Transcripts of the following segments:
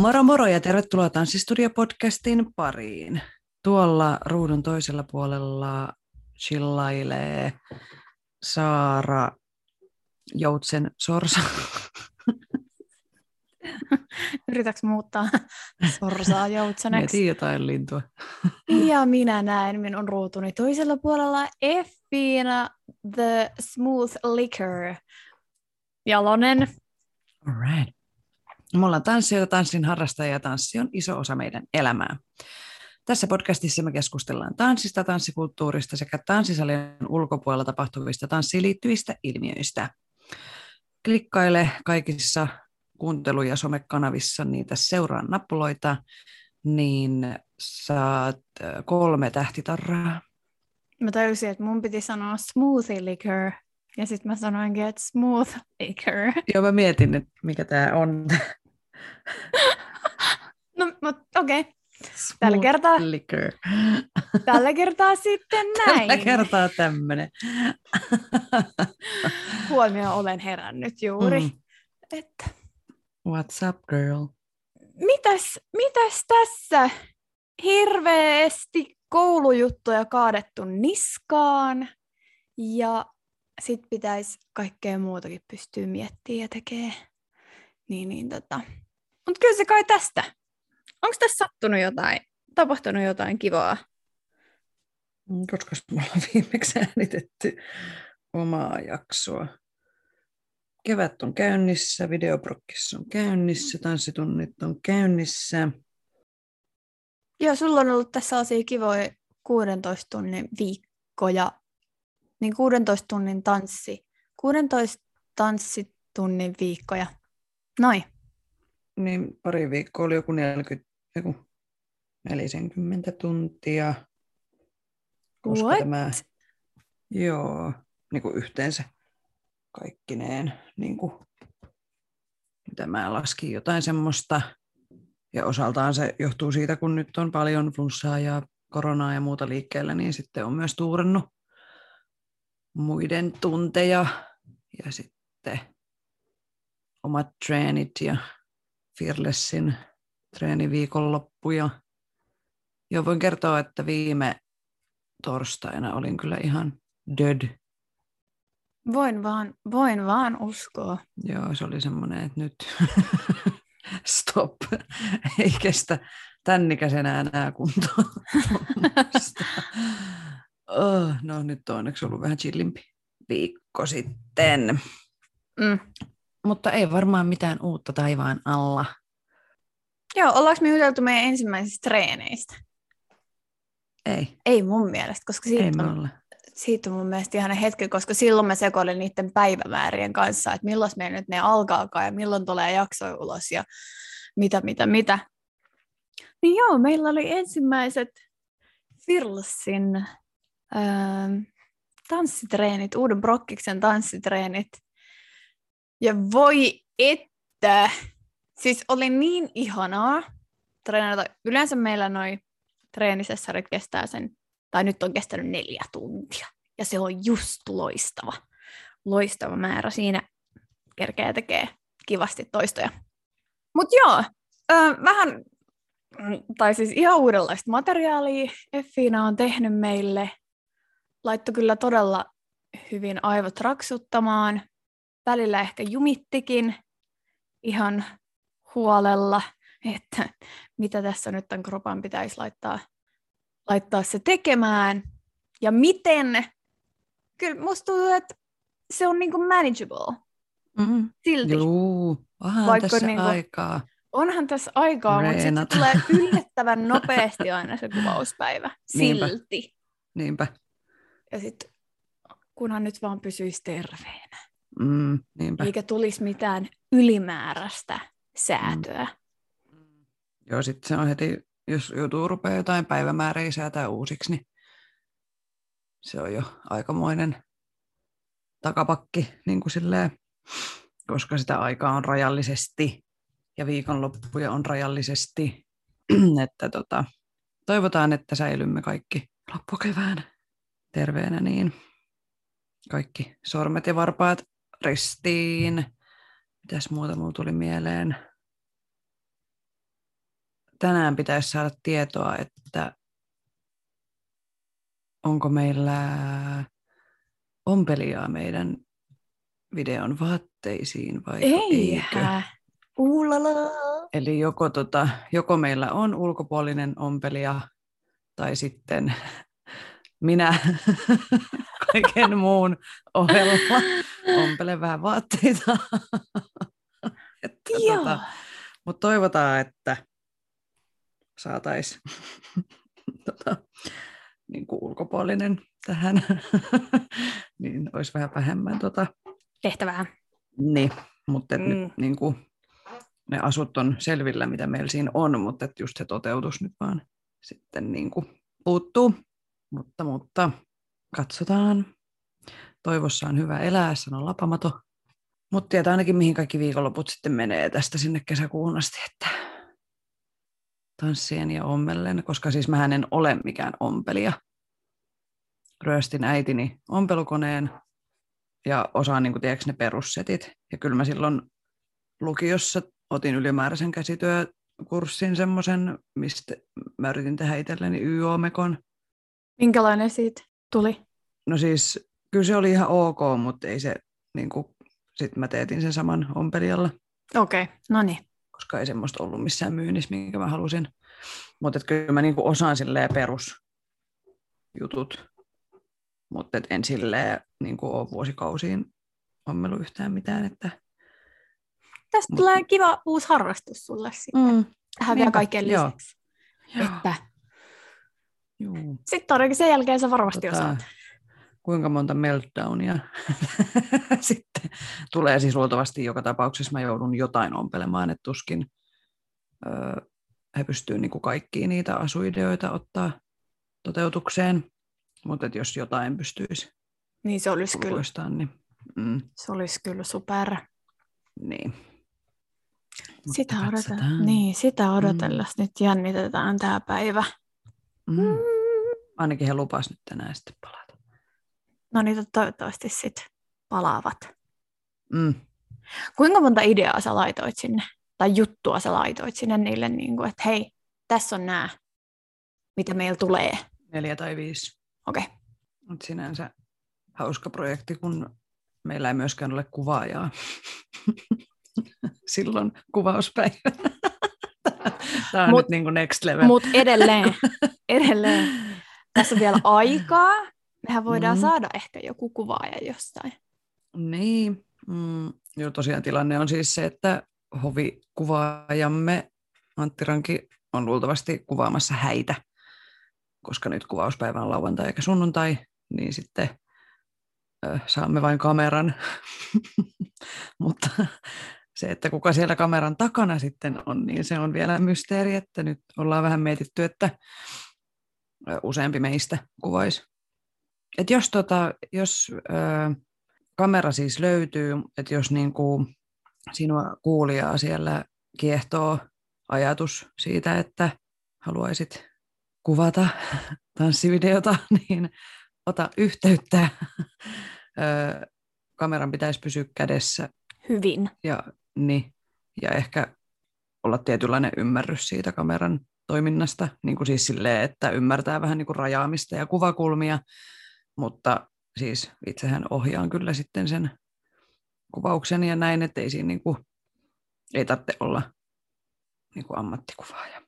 Moro moro ja tervetuloa Tanssistudio-podcastin pariin. Tuolla ruudun toisella puolella chillailee Saara Joutsen Sorsa. Yritätkö muuttaa sorsaa joutseneksi? Mietin jotain lintua. ja minä näen minun ruutuni toisella puolella Effiina The Smooth Liquor. Jalonen. All right. Me ollaan tanssijoita, tanssin harrastajia ja tanssi on iso osa meidän elämää. Tässä podcastissa me keskustellaan tanssista, tanssikulttuurista sekä tanssisalien ulkopuolella tapahtuvista tanssiin liittyvistä ilmiöistä. Klikkaile kaikissa kuuntelu- ja somekanavissa niitä seuraan nappuloita, niin saat kolme tähtitarraa. Mä tajusin, että mun piti sanoa smoothie liquor, ja sitten mä sanoinkin, että smooth liquor. Joo, mä mietin, että mikä tämä on. no, mutta okei. Okay. Tällä kertaa, liquor. tällä kertaa sitten näin. Tällä kertaa tämmöinen. Huomio, olen herännyt juuri. Mm. Että... What's up, girl? Mitäs, mitäs tässä? Hirveästi koulujuttuja kaadettu niskaan ja sit pitäisi kaikkea muutakin pystyä miettimään ja tekemään. Niin, niin tota. Mutta kyllä se kai tästä. Onko tässä sattunut jotain, tapahtunut jotain kivaa? Mm, koska me ollaan viimeksi äänitetty omaa jaksoa. Kevät on käynnissä, videoprokkissa on käynnissä, tanssitunnit on käynnissä. Joo, sulla on ollut tässä asia kivoja 16 tunnin viikkoja, niin 16 tunnin tanssi, 16 tanssitunnin viikkoja. Noin. Niin pari viikkoa oli joku 40, joku 40 tuntia. Koska What? tämä, joo, niin kuin yhteensä kaikkineen, niin kuin, tämä laski jotain semmoista, ja osaltaan se johtuu siitä, kun nyt on paljon flunssaa ja koronaa ja muuta liikkeellä, niin sitten on myös tuurannut muiden tunteja ja sitten omat treenit ja Fearlessin treeniviikonloppu. Ja, ja voin kertoa, että viime torstaina olin kyllä ihan dead. Voin vaan, voin vaan uskoa. Joo, se oli semmoinen, että nyt stop, ei kestä tämän ikäisenä enää kuntoon. oh, no nyt on onneksi ollut vähän chillimpi viikko sitten. Mm. Mutta ei varmaan mitään uutta taivaan alla. Joo, ollaanko me juteltu meidän ensimmäisistä treeneistä? Ei, Ei mun mielestä, koska siitä, ei me on, olla. siitä on mun mielestä ihan hetki, koska silloin mä sekoilin niiden päivämäärien kanssa, että milloin meillä nyt ne alkaakaan ja milloin tulee jakso ulos ja mitä, mitä, mitä. Niin joo, meillä oli ensimmäiset Firlsin ähm, tanssitreenit, uuden Brokkiksen tanssitreenit. Ja voi että, siis oli niin ihanaa treenata. Yleensä meillä noi treenisessarit kestää sen, tai nyt on kestänyt neljä tuntia. Ja se on just loistava, loistava määrä. Siinä kerkeä tekee kivasti toistoja. Mutta joo, ö, vähän, tai siis ihan uudenlaista materiaalia Effiina on tehnyt meille. Laittoi kyllä todella hyvin aivot raksuttamaan. Välillä ehkä jumittikin ihan huolella, että mitä tässä nyt tämän kropan pitäisi laittaa, laittaa se tekemään. Ja miten, kyllä musta tuntuu, että se on niinku manageable Mm-hmm. silti. Juu, onhan Vaikka tässä niinku- aikaa. Onhan tässä aikaa, mutta sitten Reenata. tulee yllättävän nopeasti aina se kuvauspäivä. Niinpä. Silti. Niinpä. Ja sitten kunhan nyt vaan pysyisi terveenä. Mm, niinpä. Eikä tulisi mitään ylimääräistä säätöä. Mm. Joo, sitten se on heti, jos joutuu rupeaa jotain päivämääriä säätää uusiksi, niin se on jo aikamoinen takapakki, niin kuin silleen, koska sitä aikaa on rajallisesti ja viikonloppuja on rajallisesti. että tota, toivotaan, että säilymme kaikki loppukevään terveenä niin. Kaikki sormet ja varpaat ristiin. Mitäs muuta mulla tuli mieleen? Tänään pitäisi saada tietoa, että onko meillä ompelijaa meidän videon vaatteisiin vai Ei, eikö? Uulala. Eli joko, tota, joko meillä on ulkopuolinen ompelija tai sitten minä kaiken muun ohella ompelen vähän vaatteita. että, tota, mutta toivotaan, että saataisiin tota, niin kuin ulkopuolinen tähän, niin olisi vähän vähemmän tota, tehtävää. Niin, mutta mm. nyt niin kuin, ne asut on selvillä, mitä meillä siinä on, mutta että just se toteutus nyt vaan sitten niin kuin puuttuu. Mutta, mutta katsotaan. Toivossa on hyvä elää, sanoo Lapamato. Mutta tietää ainakin, mihin kaikki viikonloput sitten menee tästä sinne kesäkuun asti, että tanssien ja ommellen, koska siis mä en ole mikään ompelija. Ryöstin äitini ompelukoneen ja osaan niin kuin, tiedätkö, ne perussetit. Ja kyllä mä silloin lukiossa otin ylimääräisen käsityökurssin semmoisen, mistä mä yritin tehdä itselleni YO-mekon. Minkälainen siitä tuli? No siis, kyllä se oli ihan ok, mutta ei se, niin kuin, sit mä teetin sen saman ompelijalla. Okei, okay. no niin. Koska ei semmoista ollut missään myynnissä, minkä mä halusin. Mutta kyllä mä niin kuin osaan silleen perusjutut, mutta en silleen niin kuin ole vuosikausiin ommelu yhtään mitään, että Tästä Mut... tulee kiva uusi harrastus sulle sitten. Mm. Tähän vielä kaiken lisäksi. Joo. Että... Juu. Sitten ainakin sen jälkeen sä varmasti tota, osaat. Kuinka monta meltdownia sitten tulee siis luultavasti joka tapauksessa mä joudun jotain ompelemaan, että tuskin öö, he pystyvät niin kaikkiin niitä asuideoita ottaa toteutukseen, mutta jos jotain pystyisi niin se olisi kyllä. Niin, mm. Se olisi kyllä super. Niin. Sitä, odotella. niin, sitä odotellessa mm. nyt jännitetään tämä päivä. Mm. Mm. Ainakin he lupas nyt tänään sitten palata. No niin, toivottavasti sitten palaavat. Mm. Kuinka monta ideaa sä laitoit sinne? Tai juttua sä laitoit sinne niille, niin kuin, että hei, tässä on nämä, mitä meillä tulee? Neljä tai viisi. Okei. Okay. Mutta sinänsä hauska projekti, kun meillä ei myöskään ole kuvaajaa. silloin kuvauspäivä. Tämä on mut, nyt niin kuin next level. Mutta edelleen, edelleen. Tässä on vielä aikaa. Mehän voidaan mm. saada ehkä joku kuvaaja jostain. Niin. Mm. Joo, tosiaan tilanne on siis se, että hovikuvaajamme Antti Ranki on luultavasti kuvaamassa häitä, koska nyt kuvauspäivä on lauantai eikä sunnuntai, niin sitten ö, saamme vain kameran. Mutta se, että kuka siellä kameran takana sitten on, niin se on vielä mysteeri, että nyt ollaan vähän mietitty, että useampi meistä kuvaisi. Et jos, tota, jos ö, kamera siis löytyy, että jos niin kuin sinua kuulijaa siellä kiehtoo ajatus siitä, että haluaisit kuvata tanssivideota, niin ota yhteyttä. Ö, kameran pitäisi pysyä kädessä. Hyvin. Ja niin, ja ehkä olla tietynlainen ymmärrys siitä kameran toiminnasta, niin kuin siis silleen, että ymmärtää vähän niin kuin rajaamista ja kuvakulmia, mutta siis itsehän ohjaan kyllä sitten sen kuvauksen ja näin, että ei siinä niin kuin, ei tarvitse olla niin kuin ammattikuvaaja.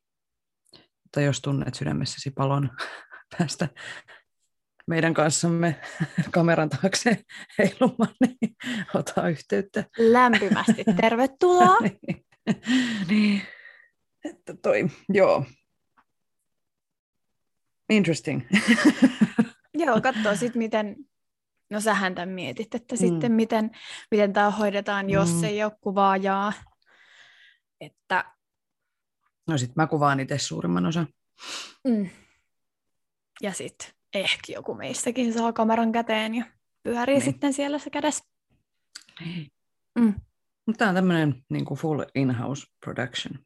Mutta jos tunnet sydämessäsi palon päästä meidän kanssamme kameran taakse heilumaan, niin ota yhteyttä. Lämpimästi tervetuloa. niin. niin. Että toi, joo. Interesting. joo, katsoa sitten, miten, No sähän tämän mietit, että mm. sitten miten, miten tämä hoidetaan, jos mm. ei ole kuvaajaa. Että... No sitten mä kuvaan itse suurimman osan. Mm. Ja sitten ehkä joku meistäkin saa kameran käteen ja pyörii niin. sitten siellä se kädessä. Mm. Mutta tämä on tämmöinen niin full in-house production.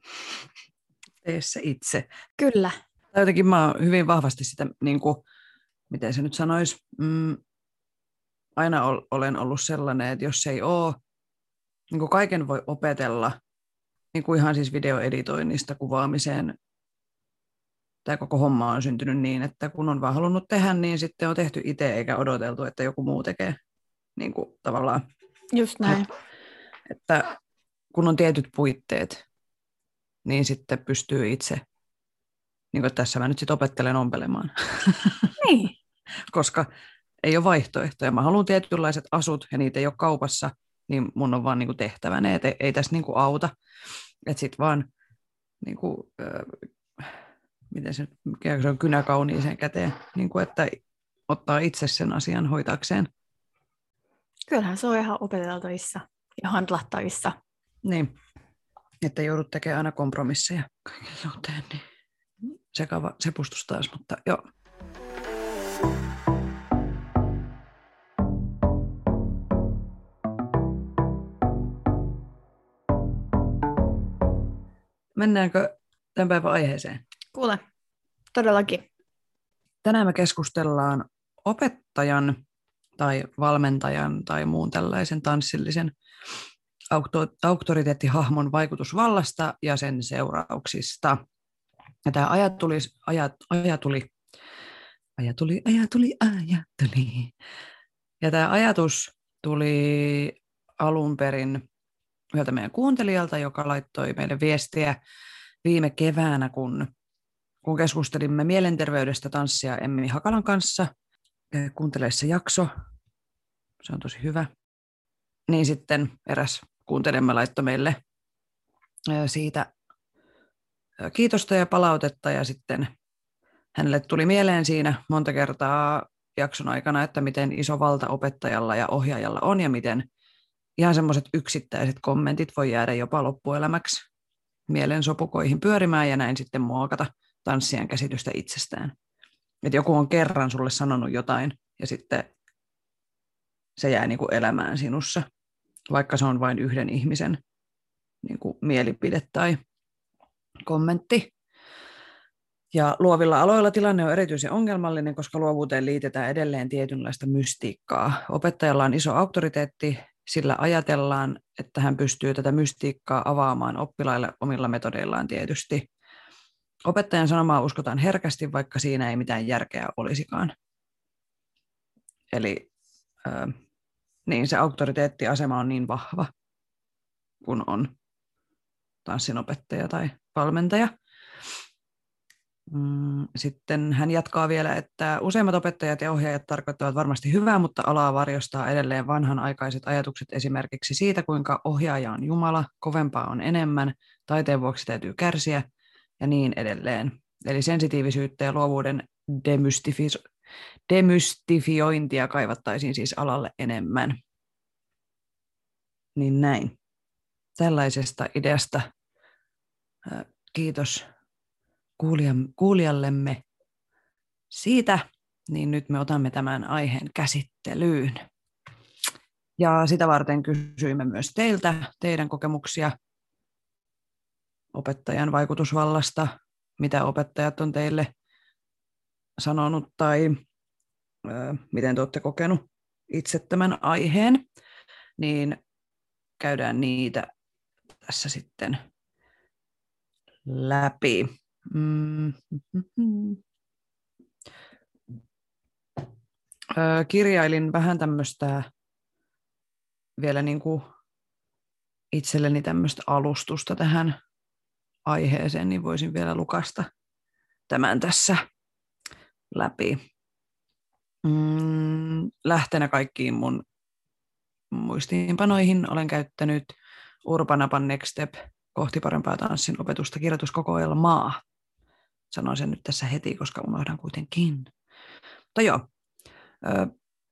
Tee se itse. Kyllä. Tai jotenkin mä oon hyvin vahvasti sitä, niin kuin, miten se nyt sanoisi, mm, aina olen ollut sellainen, että jos ei ole, niin kuin kaiken voi opetella, niin kuin ihan siis videoeditoinnista kuvaamiseen, tämä koko homma on syntynyt niin, että kun on vaan halunnut tehdä, niin sitten on tehty itse eikä odoteltu, että joku muu tekee niin kuin tavallaan. Just näin. Että kun on tietyt puitteet, niin sitten pystyy itse, niin kuin tässä mä nyt sitten opettelen ompelemaan. Niin. Koska ei ole vaihtoehtoja. Mä haluan tietynlaiset asut ja niitä ei ole kaupassa, niin mun on vaan niin kuin tehtävä ne, että ei, tässä niin kuin auta. Että sitten vaan niin kuin, miten se, se on kynä kauniiseen käteen, niin kuin, että ottaa itse sen asian hoitakseen. Kyllähän se on ihan opeteltavissa ja handlattavissa. Niin, että joudut tekemään aina kompromisseja kaiken suhteen, niin sekava sepustus taas, mutta joo. Mennäänkö tämän päivän aiheeseen? Kuule, todellakin. Tänään me keskustellaan opettajan tai valmentajan tai muun tällaisen tanssillisen auktoriteettihahmon vaikutusvallasta ja sen seurauksista. Ja tämä ajatuli, ajat, ajatuli, ajatuli, ajatuli, ajatuli. Ja tämä ajatus tuli alun perin yhdeltä meidän kuuntelijalta, joka laittoi meille viestiä viime keväänä, kun, kun keskustelimme mielenterveydestä tanssia Emmi Hakalan kanssa. Kuuntele se jakso, se on tosi hyvä. Niin sitten eräs kuuntelemme laittoi meille siitä kiitosta ja palautetta ja sitten hänelle tuli mieleen siinä monta kertaa jakson aikana, että miten iso valta opettajalla ja ohjaajalla on ja miten ihan semmoiset yksittäiset kommentit voi jäädä jopa loppuelämäksi mielen sopukoihin pyörimään ja näin sitten muokata tanssijan käsitystä itsestään. Että joku on kerran sulle sanonut jotain ja sitten se jää niin kuin elämään sinussa, vaikka se on vain yhden ihmisen niin kuin mielipide tai kommentti. Ja luovilla aloilla tilanne on erityisen ongelmallinen, koska luovuuteen liitetään edelleen tietynlaista mystiikkaa. Opettajalla on iso auktoriteetti sillä ajatellaan, että hän pystyy tätä mystiikkaa avaamaan oppilaille omilla metodeillaan tietysti. Opettajan sanomaa uskotaan herkästi, vaikka siinä ei mitään järkeä olisikaan. Eli äh, niin se auktoriteettiasema on niin vahva, kun on tanssinopettaja tai valmentaja. Mm, sitten hän jatkaa vielä, että useimmat opettajat ja ohjaajat tarkoittavat varmasti hyvää, mutta alaa varjostaa edelleen vanhanaikaiset ajatukset esimerkiksi siitä, kuinka ohjaaja on Jumala, kovempaa on enemmän, taiteen vuoksi täytyy kärsiä ja niin edelleen. Eli sensitiivisyyttä ja luovuuden demystifis- demystifiointia kaivattaisiin siis alalle enemmän. Niin näin. Tällaisesta ideasta kiitos kuulijallemme siitä, niin nyt me otamme tämän aiheen käsittelyyn. Ja sitä varten kysyimme myös teiltä teidän kokemuksia opettajan vaikutusvallasta, mitä opettajat on teille sanonut tai ö, miten te olette kokenut itse tämän aiheen, niin käydään niitä tässä sitten läpi. Mm. kirjailin vähän tämmöistä vielä niin kuin itselleni tämmöistä alustusta tähän aiheeseen, niin voisin vielä lukasta tämän tässä läpi. Mm, lähtenä kaikkiin mun muistiinpanoihin olen käyttänyt Urbanapan Next Step kohti parempaa tanssin opetusta kirjoituskokoelmaa Sanoin sen nyt tässä heti, koska unohdan kuitenkin. Mutta joo,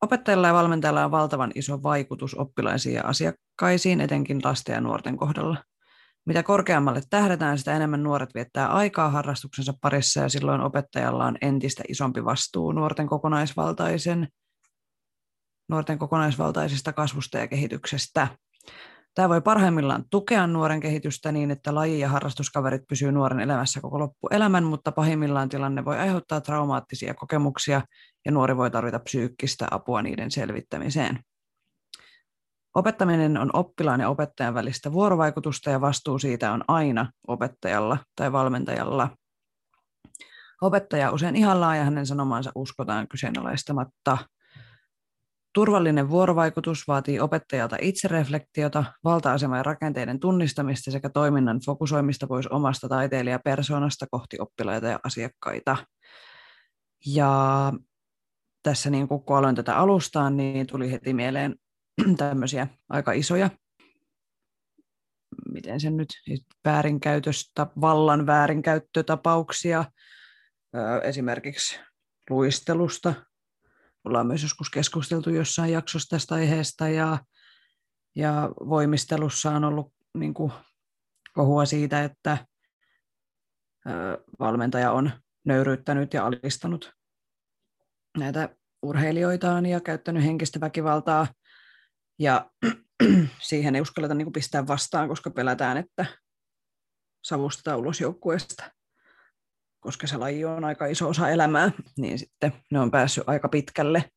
Opettajalla ja valmentajalla on valtavan iso vaikutus oppilaisiin ja asiakkaisiin, etenkin lasten ja nuorten kohdalla. Mitä korkeammalle tähdetään, sitä enemmän nuoret viettää aikaa harrastuksensa parissa ja silloin opettajalla on entistä isompi vastuu nuorten kokonaisvaltaisen nuorten kokonaisvaltaisesta kasvusta ja kehityksestä. Tämä voi parhaimmillaan tukea nuoren kehitystä niin, että laji- ja harrastuskaverit pysyy nuoren elämässä koko loppuelämän, mutta pahimmillaan tilanne voi aiheuttaa traumaattisia kokemuksia ja nuori voi tarvita psyykkistä apua niiden selvittämiseen. Opettaminen on oppilaan ja opettajan välistä vuorovaikutusta ja vastuu siitä on aina opettajalla tai valmentajalla. Opettaja usein ihan ja hänen sanomansa uskotaan kyseenalaistamatta. Turvallinen vuorovaikutus vaatii opettajalta itsereflektiota, valta-aseman ja rakenteiden tunnistamista sekä toiminnan fokusoimista pois omasta taiteilijapersoonasta kohti oppilaita ja asiakkaita. Ja tässä niin kun aloin tätä alustaa, niin tuli heti mieleen tämmöisiä aika isoja, miten sen nyt, väärinkäytöstä, vallan väärinkäyttötapauksia, esimerkiksi luistelusta. Ollaan myös joskus keskusteltu jossain jaksossa tästä aiheesta ja, ja voimistelussa on ollut niin kuin, kohua siitä, että valmentaja on nöyryyttänyt ja alistanut näitä urheilijoitaan ja käyttänyt henkistä väkivaltaa ja siihen ei uskalleta niin kuin pistää vastaan, koska pelätään, että savustetaan ulos joukkueesta, koska se laji on aika iso osa elämää, niin sitten ne on päässyt aika pitkälle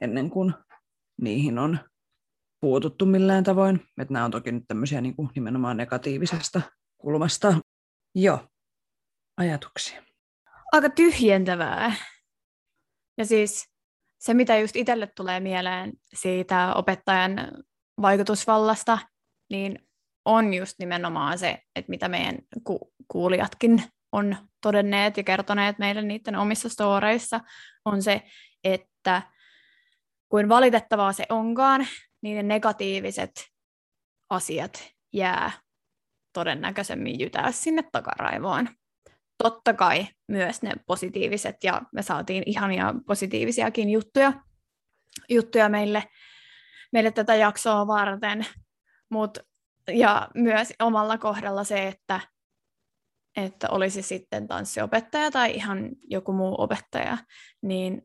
ennen kuin niihin on puututtu millään tavoin. Että nämä on toki nyt tämmöisiä niin kuin nimenomaan negatiivisesta kulmasta. Joo, ajatuksia. Aika tyhjentävää. Ja siis se, mitä just itselle tulee mieleen siitä opettajan vaikutusvallasta, niin on just nimenomaan se, että mitä meidän ku- kuulijatkin on todenneet ja kertoneet meille niiden omissa storeissa, on se, että kuin valitettavaa se onkaan, niin ne negatiiviset asiat jää todennäköisemmin jytää sinne takaraivoon totta kai myös ne positiiviset, ja me saatiin ihania positiivisiakin juttuja, juttuja meille, meille tätä jaksoa varten, Mut, ja myös omalla kohdalla se, että, että olisi sitten tanssiopettaja tai ihan joku muu opettaja, niin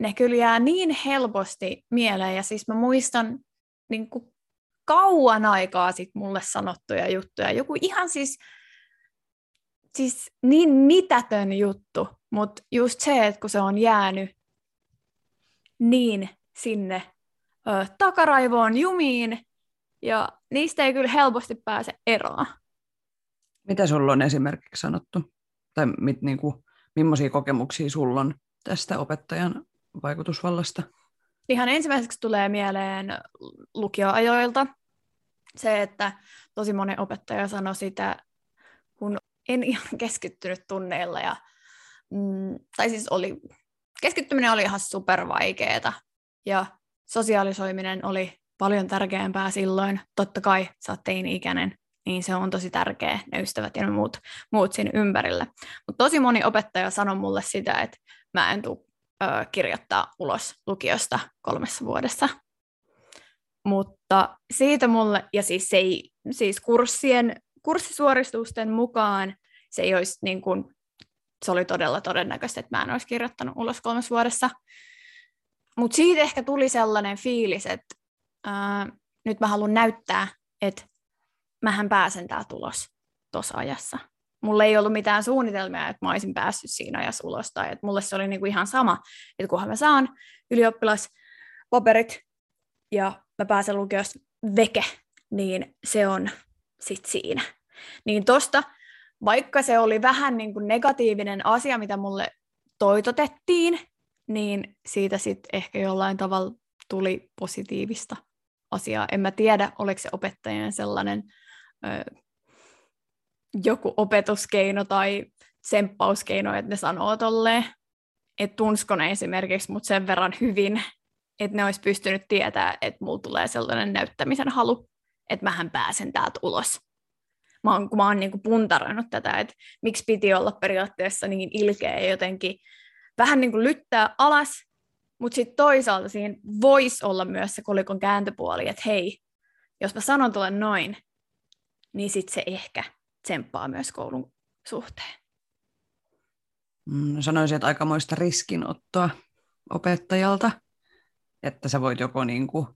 ne kyllä jää niin helposti mieleen, ja siis mä muistan niin kuin kauan aikaa sitten mulle sanottuja juttuja, joku ihan siis siis niin mitätön juttu, mutta just se, että kun se on jäänyt niin sinne ö, takaraivoon jumiin, ja niistä ei kyllä helposti pääse eroon. Mitä sulla on esimerkiksi sanottu? Tai mit, niin kuin, millaisia kokemuksia sulla on tästä opettajan vaikutusvallasta? Ihan ensimmäiseksi tulee mieleen lukioajoilta se, että tosi moni opettaja sanoi sitä, kun en ihan keskittynyt tunneilla. Ja, mm, tai siis oli, keskittyminen oli ihan supervaikeeta ja sosiaalisoiminen oli paljon tärkeämpää silloin. Totta kai sä oot teini-ikäinen, niin se on tosi tärkeä, ne ystävät ja ne muut, muut siinä ympärillä. Mutta tosi moni opettaja sanoi mulle sitä, että mä en tule kirjoittaa ulos lukiosta kolmessa vuodessa. Mutta siitä mulle, ja siis, se ei, siis kurssien kurssisuoristusten mukaan se ei olisi niin kuin, se oli todella todennäköistä, että mä en olisi kirjoittanut ulos kolmessa vuodessa. Mutta siitä ehkä tuli sellainen fiilis, että ää, nyt mä haluan näyttää, että mähän pääsen tää tulos tuossa ajassa. Mulla ei ollut mitään suunnitelmia, että mä olisin päässyt siinä ajassa ulos, tai että mulle se oli niinku ihan sama, että kunhan mä saan ylioppilaspaperit ja mä pääsen lukiosta veke, niin se on sit siinä. Niin tosta, vaikka se oli vähän niin kuin negatiivinen asia, mitä mulle toitotettiin, niin siitä sitten ehkä jollain tavalla tuli positiivista asiaa. En mä tiedä, oliko se opettajan sellainen ö, joku opetuskeino tai tsemppauskeino, että ne sanoo tolleen, että tunsko ne esimerkiksi mut sen verran hyvin, että ne olisi pystynyt tietää, että mulla tulee sellainen näyttämisen halu, että mähän pääsen täältä ulos mä oon, kun mä oon niin kuin puntaroinut tätä, että miksi piti olla periaatteessa niin ilkeä jotenkin vähän niin kuin lyttää alas, mutta sitten toisaalta siinä voisi olla myös se kolikon kääntöpuoli, että hei, jos mä sanon tuolle noin, niin sitten se ehkä tsemppaa myös koulun suhteen. Mm, sanoisin, että aikamoista riskinottoa opettajalta, että sä voit joko niin kuin,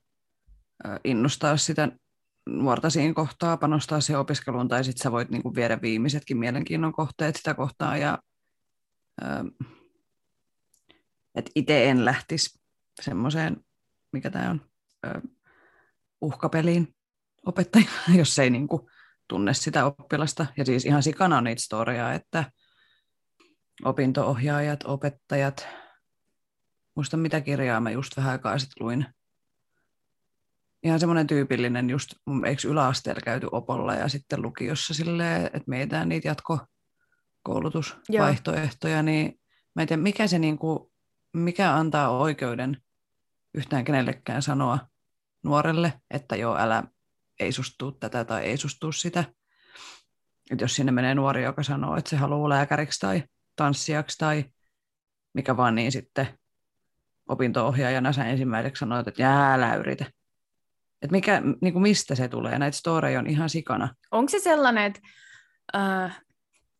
innustaa sitä nuorta siinä kohtaa, panostaa siihen opiskeluun, tai sitten sä voit niin kuin viedä viimeisetkin mielenkiinnon kohteet sitä kohtaa, ja että itse en lähtisi semmoiseen, mikä tämä on, uhkapeliin opettajana, jos ei niin kuin tunne sitä oppilasta. Ja siis ihan sikana on niitä storia, että opintoohjaajat, opettajat, muista mitä kirjaa mä just vähän aikaa sitten luin. Ihan semmoinen tyypillinen just, eikö yläasteella käyty opolla ja sitten lukiossa silleen, että meitään niitä jatkokoulutusvaihtoehtoja, niin mä en tiedä, mikä, se niinku, mikä antaa oikeuden yhtään kenellekään sanoa nuorelle, että joo, älä ei sustu tätä tai ei sustu sitä. Et jos sinne menee nuori, joka sanoo, että se haluaa lääkäriksi tai tanssijaksi tai mikä vaan, niin sitten opinto-ohjaajana sä ensimmäiseksi sanoit, että jää, älä yritä. Et mikä, niin kuin mistä se tulee? Näitä storeja on ihan sikana. Onko se sellainen, että äh,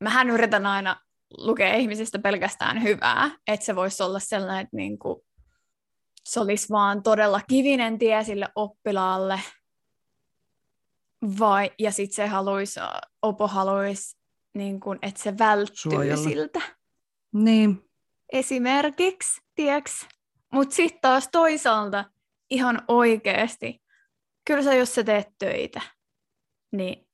mähän yritän aina lukea ihmisistä pelkästään hyvää, että se voisi olla sellainen, että niin kuin, se olisi vaan todella kivinen tie sille oppilaalle, vai, ja sitten se haluaisi, Opo haluaisi, niin kuin, että se välttyy Suojella. siltä. Niin. Esimerkiksi, tieks? Mutta sitten taas toisaalta ihan oikeasti, kyllä sä jos sä teet töitä, niin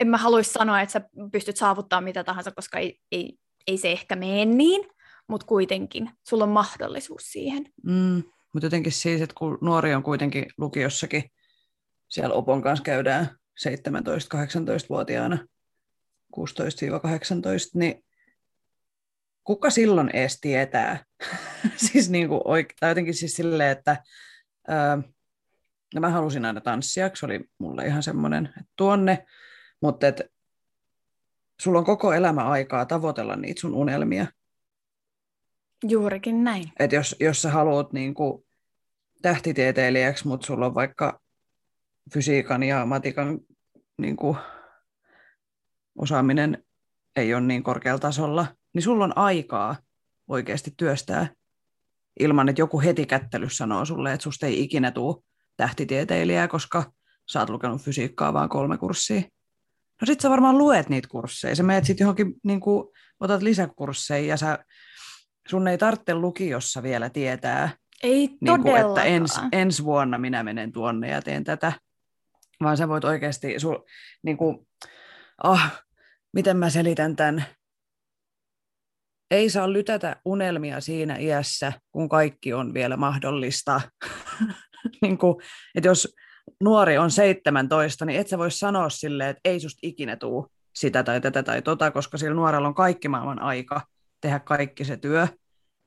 en mä haluaisi sanoa, että sä pystyt saavuttamaan mitä tahansa, koska ei, ei, ei se ehkä mene niin, mutta kuitenkin sulla on mahdollisuus siihen. Mm, mutta jotenkin siis, että kun nuori on kuitenkin lukiossakin, siellä Opon kanssa käydään 17-18-vuotiaana, 16-18, niin kuka silloin edes tietää? siis niin kuin oike- tai jotenkin siis silleen, että ää, no mä halusin aina tanssia, se oli mulle ihan semmoinen, että tuonne, mutta et, sulla on koko elämä aikaa tavoitella niitä sun unelmia. Juurikin näin. Et jos, jos sä haluat niin kuin, tähtitieteilijäksi, mutta sulla on vaikka fysiikan ja matikan niin kuin, osaaminen ei ole niin korkealla tasolla, niin sulla on aikaa oikeasti työstää ilman, että joku heti kättelyssä sanoo sulle, että susta ei ikinä tule tähtitieteilijää, koska sä oot lukenut fysiikkaa vaan kolme kurssia. No sit sä varmaan luet niitä kursseja. Sä menet sitten johonkin, niin kuin, otat lisäkursseja ja sä, sun ei tarvitse lukiossa vielä tietää, ei niin kuin, että ens, ensi vuonna minä menen tuonne ja teen tätä. Vaan sä voit oikeasti, sul, niin kuin, oh, miten mä selitän tämän, ei saa lytätä unelmia siinä iässä, kun kaikki on vielä mahdollista. niin kuin, että jos nuori on 17, niin et sä voi sanoa silleen, että ei susta ikinä tuu sitä tai tätä tai tota, koska sillä nuorella on kaikki maailman aika tehdä kaikki se työ.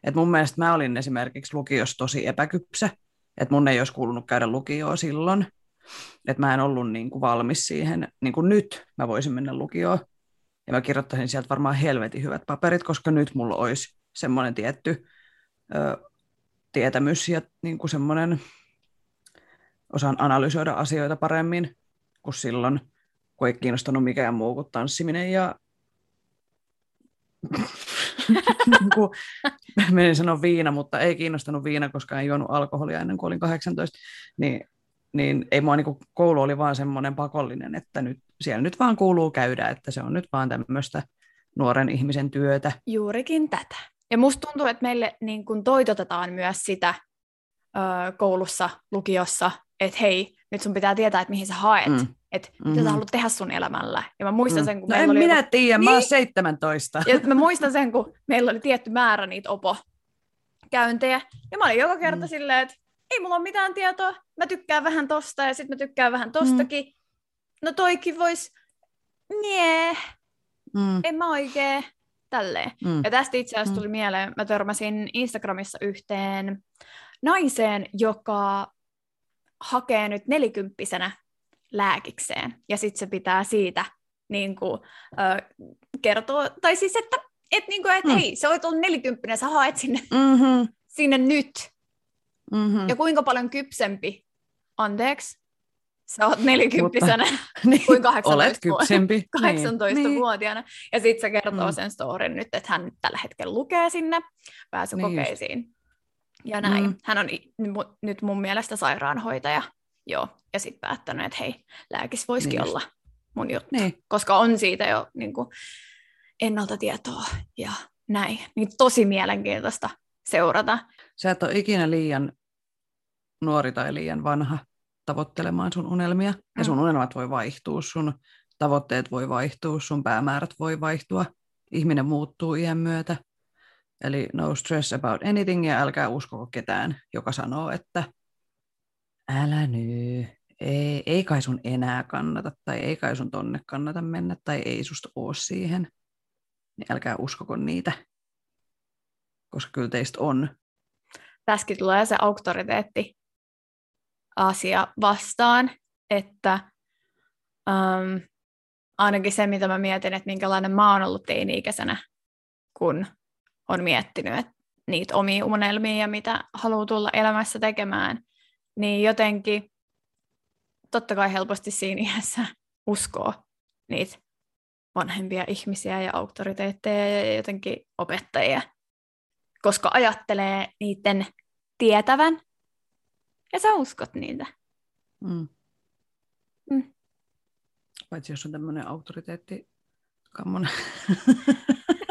Et mun mielestä mä olin esimerkiksi lukiossa tosi epäkypsä, että mun ei olisi kuulunut käydä lukioon silloin, että mä en ollut niin kuin valmis siihen, niin kuin nyt mä voisin mennä lukioon. Ja mä kirjoittaisin sieltä varmaan helvetin hyvät paperit, koska nyt mulla olisi semmoinen tietty ö, tietämys ja niin kuin semmoinen, osaan analysoida asioita paremmin kuin silloin, kun ei kiinnostanut mikään muu kuin tanssiminen ja niin kuin, menin sanoa viina, mutta ei kiinnostanut viina, koska en juonut alkoholia ennen kuin olin 18, niin, niin ei mua niin kuin, koulu oli vaan semmoinen pakollinen, että nyt, siellä nyt vaan kuuluu käydä, että se on nyt vaan tämmöistä nuoren ihmisen työtä. Juurikin tätä. Ja musta tuntuu, että meille niin kuin toitotetaan myös sitä ö, koulussa, lukiossa, että hei, nyt sun pitää tietää, että mihin sä haet. Mm. Että mitä mm-hmm. sä haluat tehdä sun elämällä. Ja mä muistan mm. sen, kun no meillä en oli... minä joku... tiedä, niin. mä oon 17. Ja mä muistan sen, kun meillä oli tietty määrä niitä opo-käyntejä. Ja mä olin joka kerta mm. silleen, että ei mulla ole mitään tietoa. Mä tykkään vähän tosta ja sitten mä tykkään vähän tostakin. Mm. No toikin vois... Nie. Mm. En mä oikein. Tälleen. Mm. Ja tästä itse asiassa mm. tuli mieleen, mä törmäsin Instagramissa yhteen naiseen, joka hakee nyt nelikymppisenä lääkikseen. Ja sitten se pitää siitä niin kuin, ö, kertoa, tai siis että et, niin kuin, et, mm. hei, sä oot ollut nelikymppinen, sä haet sinne, mm-hmm. sinne nyt. Mm-hmm. Ja kuinka paljon kypsempi, anteeksi, sä oot nelikymppisenä niin, kuin 18 olet kypsempi. 18-vuotiaana. Niin. Ja sitten se kertoo Mm. sen storin nyt, että hän tällä hetkellä lukee sinne pääsykokeisiin. Ja näin. Mm. Hän on nyt mun mielestä sairaanhoitaja. Joo. Ja sitten päättänyt, että hei, lääkis voisikin Niin olla mun juttu. Niin. Koska on siitä jo niin kuin, ennalta tietoa ja näin. Niin tosi mielenkiintoista seurata. Sä et ole ikinä liian nuori tai liian vanha tavoittelemaan sun unelmia. Ja sun Mm. unelmat voi vaihtua, sun tavoitteet voi vaihtua, sun päämäärät voi vaihtua. Ihminen muuttuu iän myötä. Eli no stress about anything ja älkää uskoko ketään, joka sanoo, että älä nyt, ei, ei kai sun enää kannata tai ei kai sun tonne kannata mennä tai ei susta oo siihen. Niin älkää uskoko niitä, koska kyllä teistä on. Tässäkin tulee se auktoriteetti asia vastaan, että um, ainakin se, mitä mä mietin, että minkälainen mä oon ollut teini-ikäisenä, kun on miettinyt että niitä omia unelmia ja mitä haluaa tulla elämässä tekemään, niin jotenkin totta kai helposti siinä iässä uskoo niitä vanhempia ihmisiä ja auktoriteetteja ja jotenkin opettajia, koska ajattelee niiden tietävän ja sä uskot niitä. Mm. Mm. Paitsi jos on tämmöinen auktoriteetti kammonen.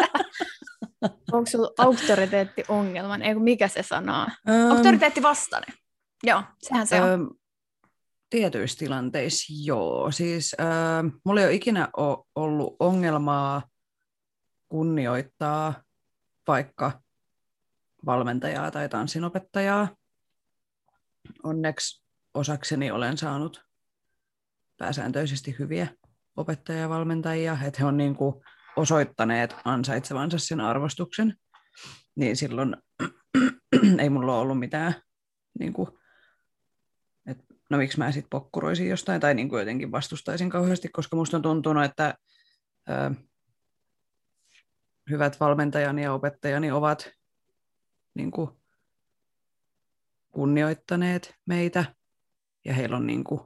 Onko sulla auktoriteettiongelma? Ei kun mikä se sanoo? Öm, Auktoriteetti vastainen. Joo, sehän se on. öm, Tietyissä tilanteissa joo. Siis ö, mulla ei ole ikinä o- ollut ongelmaa kunnioittaa vaikka valmentajaa tai tanssinopettajaa. Onneksi osakseni olen saanut pääsääntöisesti hyviä opettajia ja valmentajia, että he on niin kuin osoittaneet ansaitsevansa sen arvostuksen, niin silloin ei mulla ollut mitään, niin kuin, että no miksi mä sitten pokkuroisin jostain tai niin kuin jotenkin vastustaisin kauheasti, koska musta on tuntunut, että ö, hyvät valmentajani ja opettajani ovat niin kuin, kunnioittaneet meitä ja heillä on niin kuin,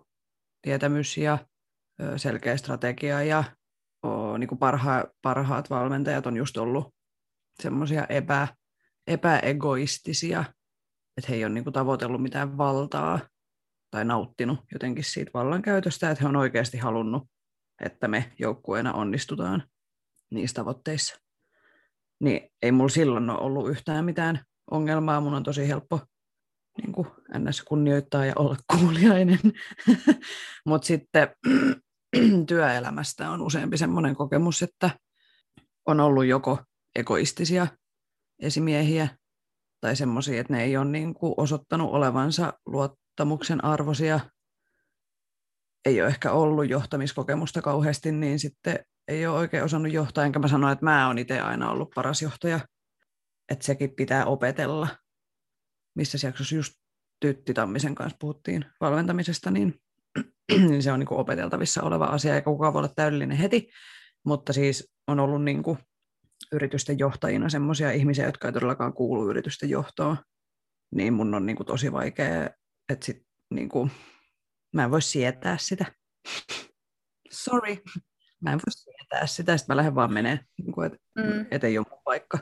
tietämys ja ö, selkeä strategia ja niin kuin parha, parhaat valmentajat on just ollut semmoisia epä, epäegoistisia, että he ei ole niin kuin tavoitellut mitään valtaa tai nauttinut jotenkin siitä vallankäytöstä, että he on oikeasti halunnut, että me joukkueena onnistutaan niissä tavoitteissa. Niin ei mulla silloin ole ollut yhtään mitään ongelmaa, mun on tosi helppo niin kuin ns. kunnioittaa ja olla kuuliainen. Mutta sitten työelämästä on useampi semmoinen kokemus, että on ollut joko egoistisia esimiehiä tai semmoisia, että ne ei ole niin kuin osoittanut olevansa luottamuksen arvoisia. Ei ole ehkä ollut johtamiskokemusta kauheasti, niin sitten ei ole oikein osannut johtaa, enkä mä sano, että mä oon itse aina ollut paras johtaja. Että sekin pitää opetella. Missä jaksossa just Tytti Tammisen kanssa puhuttiin valmentamisesta, niin, niin se on niin kuin opeteltavissa oleva asia, eikä kukaan voi olla täydellinen heti. Mutta siis on ollut niin kuin yritysten johtajina semmoisia ihmisiä, jotka ei todellakaan kuulu yritysten johtoon. Niin mun on niin kuin tosi vaikea, että sit, niin kuin, mä en voi sietää sitä. Sorry. Mä en voi sietää sitä, sitten mä lähden vaan menee, niin kuin, että Mm. et ei ole mun paikka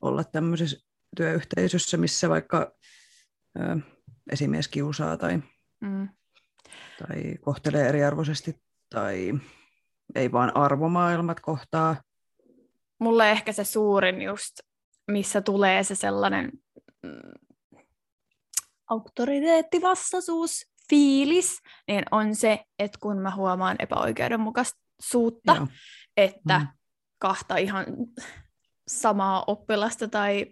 olla tämmöisessä työyhteisössä, missä vaikka ö, esimies kiusaa tai, Mm. Tai kohtelee eriarvoisesti tai ei vaan arvomaailmat kohtaa. Mulle ehkä se suurin just, missä tulee se sellainen mm, auktoriteettivastaisuus, fiilis, niin on se, että kun mä huomaan epäoikeudenmukaisuutta, Joo. että Mm. kahta ihan samaa oppilasta tai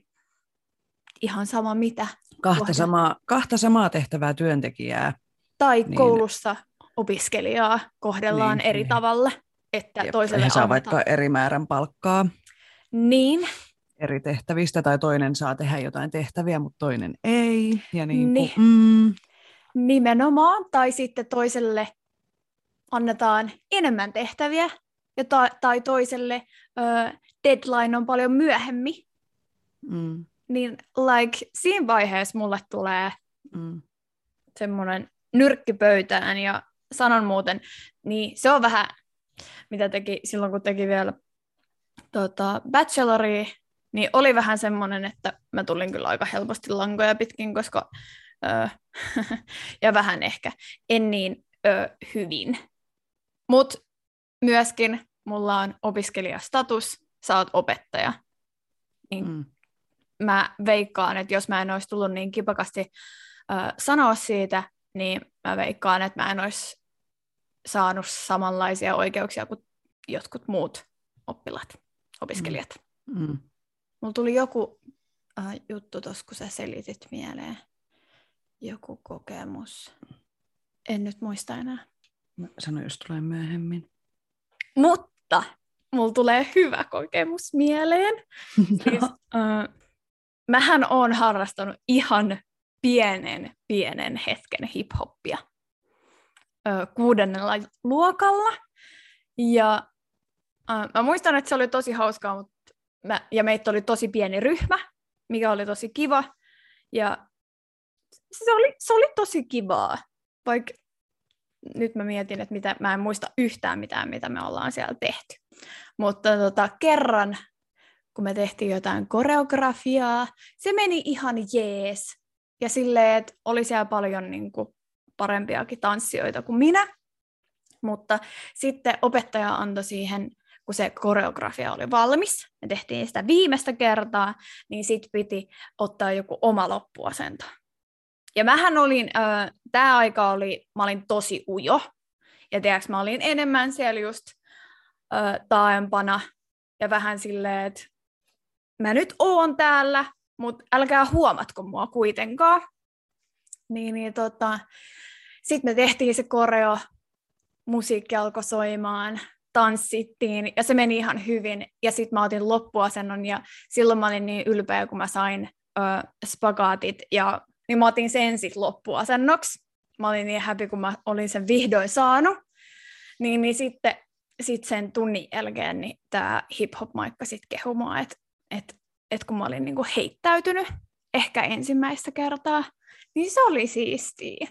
ihan sama mitä, Kahta samaa, kahta samaa tehtävää työntekijää. Tai Niin. koulussa opiskelijaa kohdellaan Niin, eri niin. tavalla, että Jep, toiselle saa vaikka eri määrän palkkaa Niin, eri tehtävistä, tai toinen saa tehdä jotain tehtäviä, mutta toinen ei. Ja niin kuin, Niin. mm, Nimenomaan, tai sitten toiselle annetaan enemmän tehtäviä, ja ta- tai toiselle ö, deadline on paljon myöhemmin. mm, niin like, siinä vaiheessa mulle tulee Mm. semmoinen nyrkki pöytään ja sanon muuten, niin se on vähän, mitä teki silloin, kun teki vielä tota, bacheloria, niin oli vähän semmoinen, että mä tulin kyllä aika helposti lankoja pitkin, koska ö, ja vähän ehkä en niin ö, hyvin. Mutta myöskin mulla on opiskelijastatus, sä oot opettaja. Niin Mm. mä veikkaan, että jos mä en olisi tullut niin kipakasti ö, sanoa siitä, niin mä veikkaan, että mä en olisi saanut samanlaisia oikeuksia kuin jotkut muut oppilaat, opiskelijat. Mm. Mulla tuli joku äh, juttu tuossa, kun sä selitit mieleen. Joku kokemus. En nyt muista enää. Mä Sano, jos tulee myöhemmin. Mutta mulla tulee hyvä kokemus mieleen. Siis, äh, mähän oon harrastanut ihan pienen, pienen hetken hiphoppia kuudennella luokalla. Ja mä muistan, että se oli tosi hauskaa, mutta mä, ja meitä oli tosi pieni ryhmä, mikä oli tosi kiva. Ja se oli, se oli tosi kivaa, vaikka nyt mä mietin, että mitä, mä en muista yhtään mitään, mitä me ollaan siellä tehty. Mutta tota, kerran, kun me tehtiin jotain koreografiaa, se meni ihan jees. Ja silleen, että oli siellä paljon niin kuin, parempiakin tanssijoita kuin minä. Mutta sitten opettaja antoi siihen, kun se koreografia oli valmis, me tehtiin sitä viimeistä kertaa, niin sitten piti ottaa joku oma loppuasento. Ja mähän olin, äh, tämä aika oli, mä olin tosi ujo. Ja tiedätkö, mä olin enemmän siellä just äh, taaempana ja vähän silleen, että mä nyt oon täällä, mutta älkää huomatko mua kuitenkaan. Niin, niin tota, sitten me tehtiin se koreo, musiikki alkoi soimaan, tanssittiin ja se meni ihan hyvin. Ja sitten mä otin loppuasennon ja silloin mä olin niin ylpeä, kun mä sain ö, spagaatit ja niin mä otin sen sitten loppuasennoksi. Mä olin niin happy, kun mä olin sen vihdoin saanut. Niin, niin sitten sit sen tunnin jälkeen niin tämä hip-hop-maikka sitten kehui mua, että et, et kun mä olin niinku heittäytynyt ehkä ensimmäistä kertaa, niin se oli siistiä.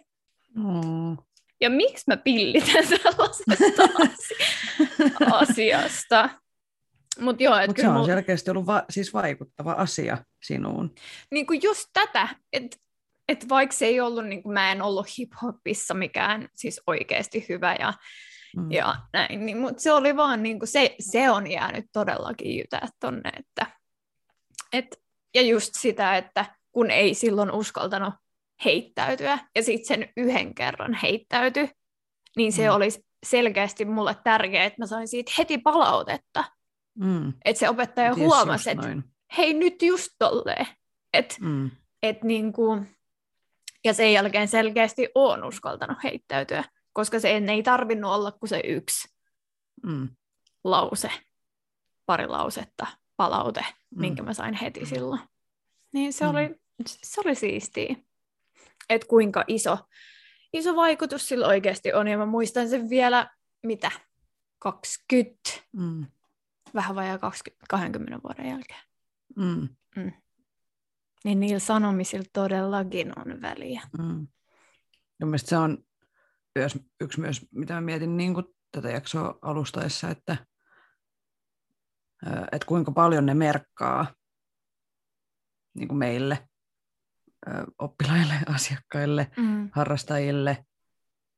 Mm. Ja miksi mä pillitän sellaisesta asi- asiasta? Mutta joo, että Mutta se on selkeästi ollut va- siis vaikuttava asia sinuun. niin kuin just tätä, että et vaikka se ei ollut, niin kuin mä en ollut hip-hopissa mikään siis oikeasti hyvä ja, Mm. ja näin, niin, mutta se oli vaan, niin kuin se, se on jäänyt todellakin jytää tonne, että et, ja just sitä, että kun ei silloin uskaltanut heittäytyä ja sitten sen yhden kerran heittäyty, niin se Mm. oli selkeästi mulle tärkeää, että mä sain siitä heti palautetta, Mm. että se opettaja Ties huomasi, että hei nyt just tolleen, että Mm. et niinku, ja sen jälkeen selkeästi on uskaltanut heittäytyä, koska se ei tarvinnut olla kuin se yksi Mm. lause, pari lausetta, palaute, Mm. minkä mä sain heti silloin. Niin se, Mm. oli, se oli siistiä, että kuinka iso, iso vaikutus sillä oikeasti on, ja mä muistan sen vielä, mitä, 20, Mm. vähän vajaa 20, 20 vuoden jälkeen. Mm. Niin niillä sanomisilla todellakin on väliä. Mm. Mun mielestä se on yksi myös, mitä mä mietin niin kuin tätä jaksoa alustaessa, että, että kuinka paljon ne merkkaa niin kuin meille, oppilaille, asiakkaille, Mm. harrastajille,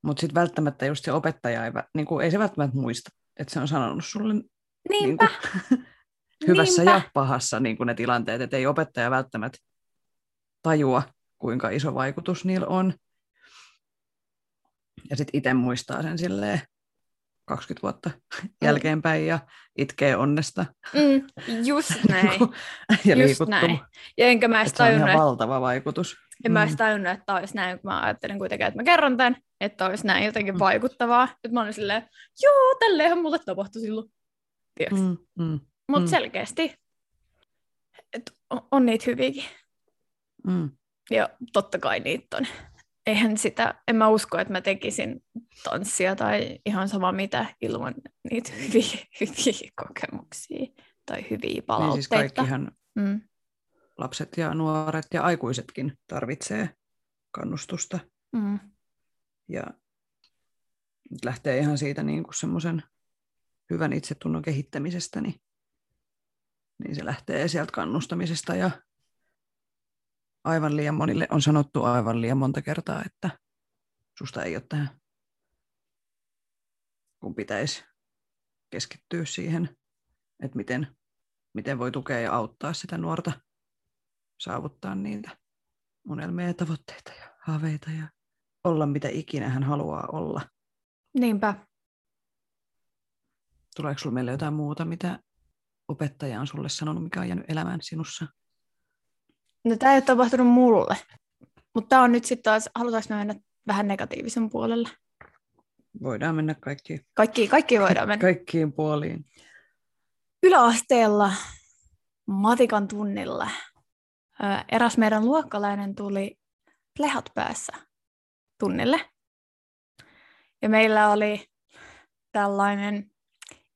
mutta sitten välttämättä just se opettaja ei, niin kuin, ei se välttämättä muista, että se on sanonut sulle niin kuin, hyvässä niinpä. ja pahassa niin kuin ne tilanteet, että ei opettaja välttämättä tajua, kuinka iso vaikutus niillä on. Ja sitten itse muistaa sen silleen 20 vuotta jälkeenpäin ja itkee onnesta Mm, just näin. ja Just liikuttuu. näin. Ja enkä mä edes se on tajunnut, ihan että, valtava vaikutus. en mä Mm. edes tajunnut, että olisi näin, kun mä ajattelin kuitenkin, että mä kerron tämän, että olisi näin jotenkin Mm. vaikuttavaa. Että mä olin silleen, joo, tälleenhän mulle tapahtui silloin. Mm. Mm, mm, Mutta Mm. selkeästi, että on, on niitä hyviäkin. mm. Ja totta kai niitä on. Eihän sitä, en mä usko, että mä tekisin tanssia tai ihan sama mitä ilman niitä hyviä, hyviä kokemuksia tai hyviä Niin palautteita. siis kaikkihan, mm. lapset ja nuoret ja aikuisetkin tarvitsee kannustusta. Mm. Ja lähtee ihan siitä niin kuin semmoisen hyvän itsetunnon kehittämisestä, niin, niin se lähtee sieltä kannustamisesta ja aivan liian monille on sanottu aivan liian monta kertaa, että susta ei ole tähän, kun pitäisi keskittyä siihen, että miten, miten voi tukea ja auttaa sitä nuorta saavuttaa niitä unelmia ja tavoitteita ja haaveita ja olla mitä ikinä hän haluaa olla. Niinpä. Tuleeko sinulle meille jotain muuta, mitä opettaja on sulle sanonut, mikä on jäänyt elämään sinussa? No tämä ei ole tapahtunut mulle. Mutta tämä on nyt sitten taas, halutaanko me mennä vähän negatiivisen puolelle? Voidaan mennä kaikkiin, Kaikki, kaikki voidaan mennä. kaikkiin puoliin. Yläasteella matikan tunnilla eräs meidän luokkalainen tuli plehat päässä tunnille. Ja meillä oli tällainen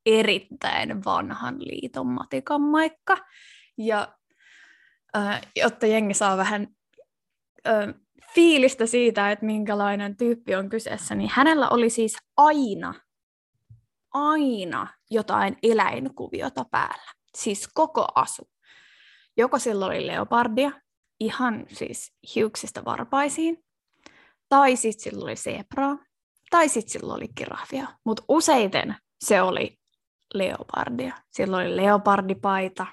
erittäin vanhan liiton matikan maikka. Ja ö, jotta jengi saa vähän fiilistä siitä, että minkälainen tyyppi on kyseessä, niin hänellä oli siis aina, aina jotain eläinkuviota päällä. Siis koko asu. Joko sillä oli leopardia, ihan siis hiuksista varpaisiin, tai sitten sillä oli zebraa, tai sitten sillä oli kirahvia. Mutta useiten se oli leopardia. Sillä oli leopardipaita,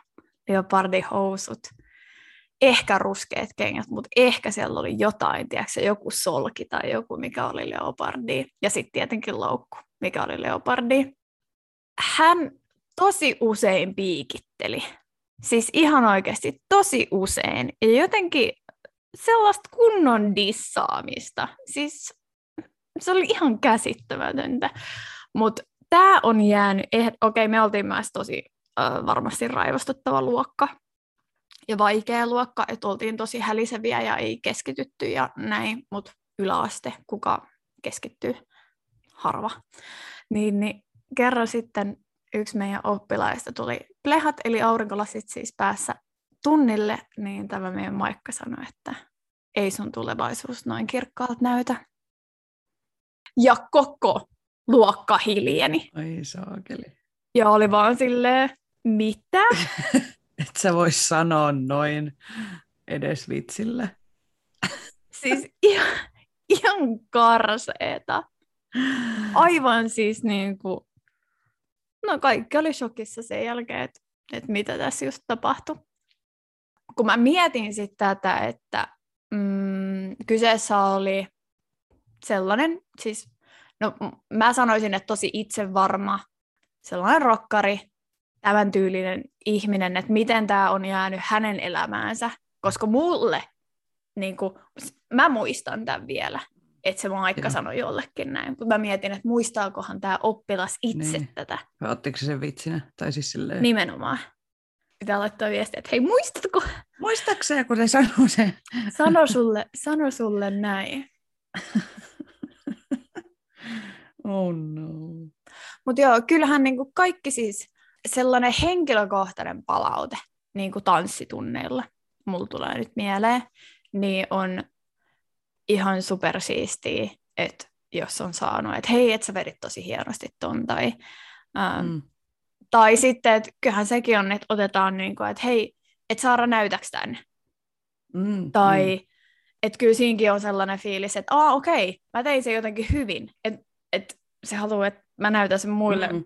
leopardihousut, ehkä ruskeat kengät, mutta ehkä siellä oli jotain, tiedätkö, joku solki tai joku, mikä oli leopardi. Ja sitten tietenkin loukku, mikä oli leopardi. Hän tosi usein piikitteli. Siis ihan oikeasti tosi usein. Ja jotenkin sellaista kunnon dissaamista. Siis se oli ihan käsittämätöntä. Mutta tämä on jäänyt, eh, okei okay, me oltiin myös tosi äh, varmasti raivostuttava luokka ja vaikea luokka, että oltiin tosi häliseviä ja ei keskitytty ja näin, mutta yläaste, kuka keskittyy, harva. Niin, niin kerran sitten yksi meidän oppilaista tuli plehat, eli aurinkolasit siis päässä tunnille, niin tämä meidän Maikka sanoi, että ei sun tulevaisuus noin kirkkaalta näytä. Ja koko luokka hiljeni. Ai saakeli. Ja oli vaan silleen, mitä? Et sä vois sanoa noin edes vitsillä. siis ihan, ihan karseeta. Aivan siis niin kuin, no kaikki oli shokissa sen jälkeen, että, että mitä tässä just tapahtui. Kun mä mietin sitten tätä, että mm, kyseessä oli sellainen, siis no mä sanoisin, että tosi itsevarma, sellainen rokkari, tämän tyylinen ihminen, että miten tämä on jäänyt hänen elämäänsä, koska mulle, niin kuin, mä muistan tämän vielä, että se Maikka Joo. sanoi jollekin näin, mutta mä mietin, että muistaakohan tämä oppilas itse niin. tätä. Vai ottiko se sen vitsinä? Tai siis silleen... Nimenomaan. Pitää laittaa viestiä, että hei muistatko? Muistaakseni, kun se sanoo sen? Sano sulle, sano sulle näin. oh no. Mutta joo, kyllähän niinku kaikki siis sellainen henkilökohtainen palaute niin kuin tanssitunneilla, mulla tulee nyt mieleen, niin on ihan supersiistiä, että jos on saanut, että hei, et sä vedit tosi hienosti ton, tai, ähm, mm. tai sitten, että kyllähän sekin on, että otetaan niin kuin, että hei, et Saara näytäks tänne? Mm, tai mm. että kyllä siinäkin on sellainen fiilis, että aa okei, okay, mä tein sen jotenkin hyvin, että et se haluaa, että mä näytän sen muille mm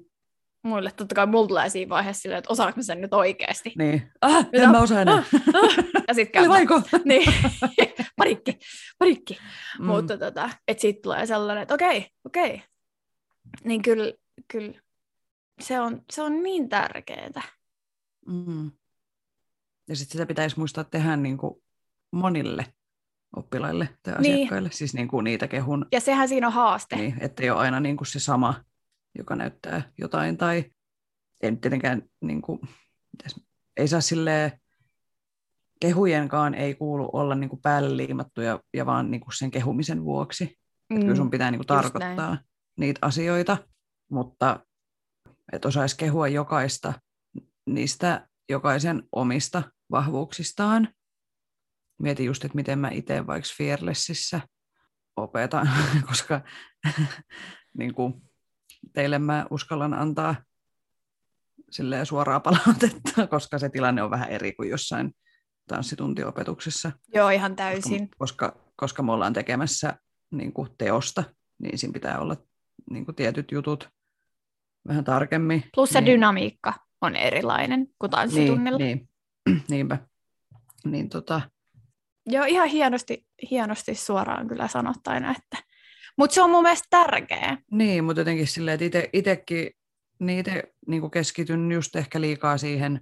muille totta kai mulla tulee siinä vaiheessa silleen, että osaanko mä sen nyt oikeasti. Niin. Ah, Mitä? en mä osaa enää. Ah, ah. Ja sit käy. vaiko? niin. parikki, parikki. Mm. Mutta tota, että sit tulee sellainen, että okei, okei. Niin kyllä, kyllä se on, se on niin tärkeää. Mm. Ja sitten sitä pitäisi muistaa tehdä niin kuin monille oppilaille tai niin. asiakkaille, siis niin kuin niitä kehun. Ja sehän siinä on haaste. Niin, ei ole aina niin kuin se sama joka näyttää jotain, tai ei nyt tietenkään, niin kuin, ei saa sille kehujenkaan ei kuulu olla niin kuin päälle liimattuja ja vaan niin kuin sen kehumisen vuoksi. Mm, että kyllä sun pitää niin kuin tarkoittaa näin. niitä asioita, mutta että osaisi kehua jokaista niistä jokaisen omista vahvuuksistaan. Mietin just, että miten mä itse vaikka Fearlessissä opetan, koska niin kuin, teille mä uskallan antaa silleen suoraa palautetta, koska se tilanne on vähän eri kuin jossain tanssituntiopetuksessa. Joo, ihan täysin. Koska, koska, koska me ollaan tekemässä niin kuin teosta, niin siinä pitää olla niin kuin tietyt jutut vähän tarkemmin. Plus se niin, dynamiikka on erilainen kuin tanssitunnilla. Niin, niin, niinpä. Niin tota, Joo, ihan hienosti, hienosti suoraan kyllä sanottaen, että mutta se on mun mielestä tärkeä. Niin, mutta jotenkin silleen, että ite, itekin niin itse niin keskityn just ehkä liikaa siihen,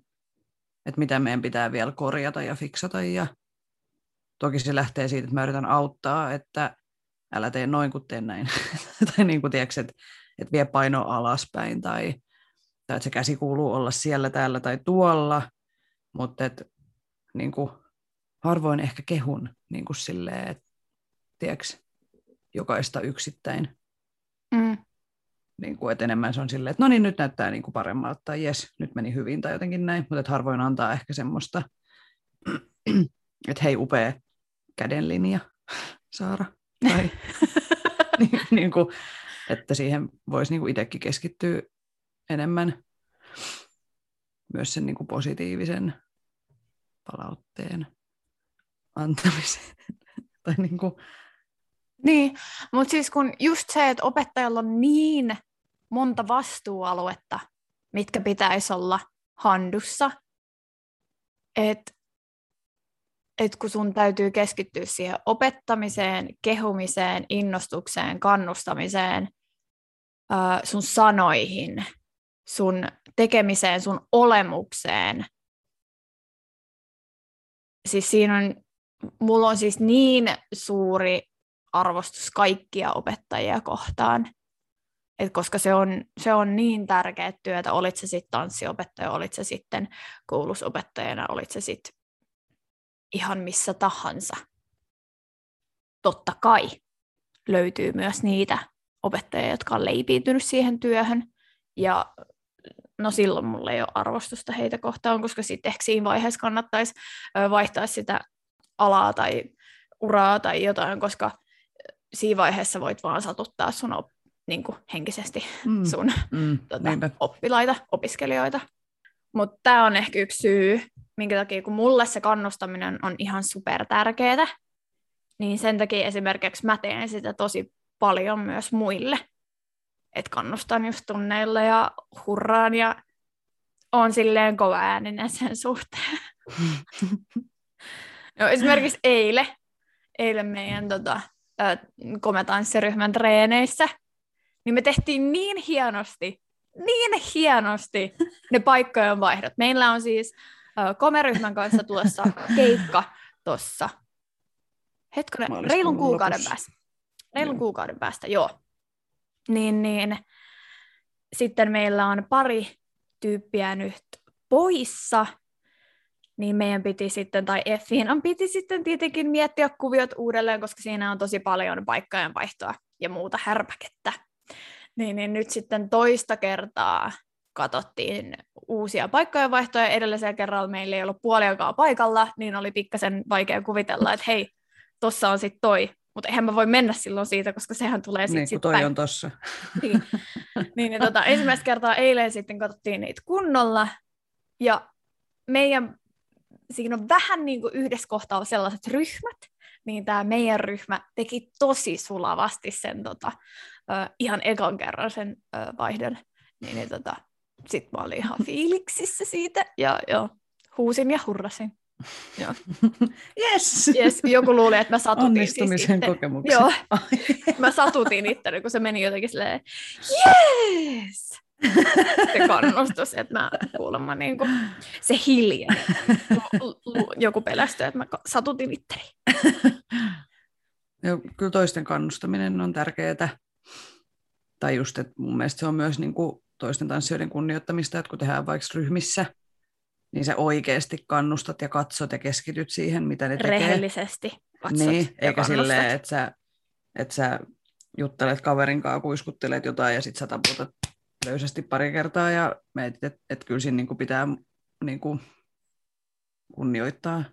että mitä meidän pitää vielä korjata ja fiksata. Ja toki se lähtee siitä, että mä yritän auttaa, että älä tee noin kuin teen näin. tai niin kuin tiedätkö, että, että vie paino alaspäin tai, tai että se käsi kuuluu olla siellä, täällä tai tuolla. Mutta että niin kuin, harvoin ehkä kehun niin kuin silleen, että tiedätkö, jokaista yksittäin. Mm. Niin kuin, että enemmän se on silleen, että no niin, nyt näyttää niin kuin paremmalta, tai jes, nyt meni hyvin, tai jotenkin näin, mutta että harvoin antaa ehkä semmoista, että hei, upea kädenlinja, Saara. Tai, niin, niin kuin, että siihen voisi niin kuin itsekin keskittyä enemmän myös sen niin kuin positiivisen palautteen antamiseen. tai niin kuin, niin, mutta siis kun just se, että opettajalla on niin monta vastuualuetta, mitkä pitäisi olla handussa, että et kun sun täytyy keskittyä siihen opettamiseen, kehumiseen, innostukseen, kannustamiseen, sun sanoihin, sun tekemiseen, sun olemukseen. Siis siinä on, mulla on siis niin suuri arvostus kaikkia opettajia kohtaan. Et koska se on, se on niin tärkeä työtä, olit se sitten tanssiopettaja, olit se sitten koulusopettajana, olit se sitten ihan missä tahansa. Totta kai löytyy myös niitä opettajia, jotka on leipiintynyt siihen työhön, ja no silloin mulla ei ole arvostusta heitä kohtaan, koska sitten ehkä siinä vaiheessa kannattaisi vaihtaa sitä alaa tai uraa tai jotain, koska siinä vaiheessa voit vaan satuttaa sun op, niin kuin henkisesti mm. sun mm, tota, oppilaita, opiskelijoita. Mutta tämä on ehkä yksi syy, minkä takia kun mulle se kannustaminen on ihan super tärkeää, niin sen takia esimerkiksi mä teen sitä tosi paljon myös muille. Että kannustan just tunneilla ja hurraan ja on silleen kova ääninen sen suhteen. no, esimerkiksi eilen, eilen meidän tota, kometanssiryhmän treeneissä, niin me tehtiin niin hienosti, niin hienosti ne paikkojen vaihdot. Meillä on siis komeryhmän kanssa tuossa keikka tuossa, hetkonen, reilun kuukauden lopussa. päästä. Reilun joo. kuukauden päästä, joo. Niin, niin sitten meillä on pari tyyppiä nyt poissa, niin meidän piti sitten, tai on piti sitten tietenkin miettiä kuviot uudelleen, koska siinä on tosi paljon paikkojen vaihtoa ja muuta härpäkettä. Niin, niin nyt sitten toista kertaa katsottiin uusia paikkojen vaihtoja. Edellisellä kerralla meillä ei ollut puoliakaan paikalla, niin oli pikkasen vaikea kuvitella, että hei, tossa on sitten toi. Mutta eihän mä voi mennä silloin siitä, koska sehän tulee sitten niin, sit toi päin. on tossa. niin, niin, niin tota, ensimmäistä kertaa eilen sitten katsottiin niitä kunnolla, ja meidän siinä on vähän niin kuin yhdessä kohtaa sellaiset ryhmät, niin tämä meidän ryhmä teki tosi sulavasti sen tota, uh, ihan ekan kerran sen uh, vaihdon. Niin, niin tota, sitten mä olin ihan fiiliksissä siitä ja jo, huusin ja hurrasin. Joo. Yes. yes. Joku luuli, että mä satutin siis Onnistumisen siis kokemuksen. Joo. mä satutin itteni, kun se meni jotenkin silleen, yes! Se kannustus, että mä kuulemma niin kuin, se hiljaa. Joku pelästyi, että mä satutin itteni. Joo, kyllä toisten kannustaminen on tärkeää. Tai just, että mun mielestä se on myös niin kuin toisten tanssijoiden kunnioittamista, että kun tehdään vaikka ryhmissä, niin sä oikeasti kannustat ja katsot ja keskityt siihen, mitä ne tekee. Rehellisesti katsot niin, ja eikä silleen, että sä, että sä juttelet kaverin kanssa, kuiskuttelet jotain ja sit sä taputat löysästi pari kertaa ja mietit, että et kyllä siinä niinku pitää niinku kunnioittaa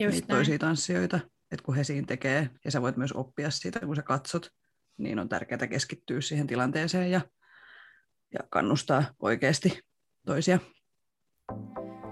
Just niitä näin. toisia tanssijoita, että kun he siinä tekee, ja sä voit myös oppia siitä, kun sä katsot, niin on tärkeää keskittyä siihen tilanteeseen ja, ja kannustaa oikeasti toisia.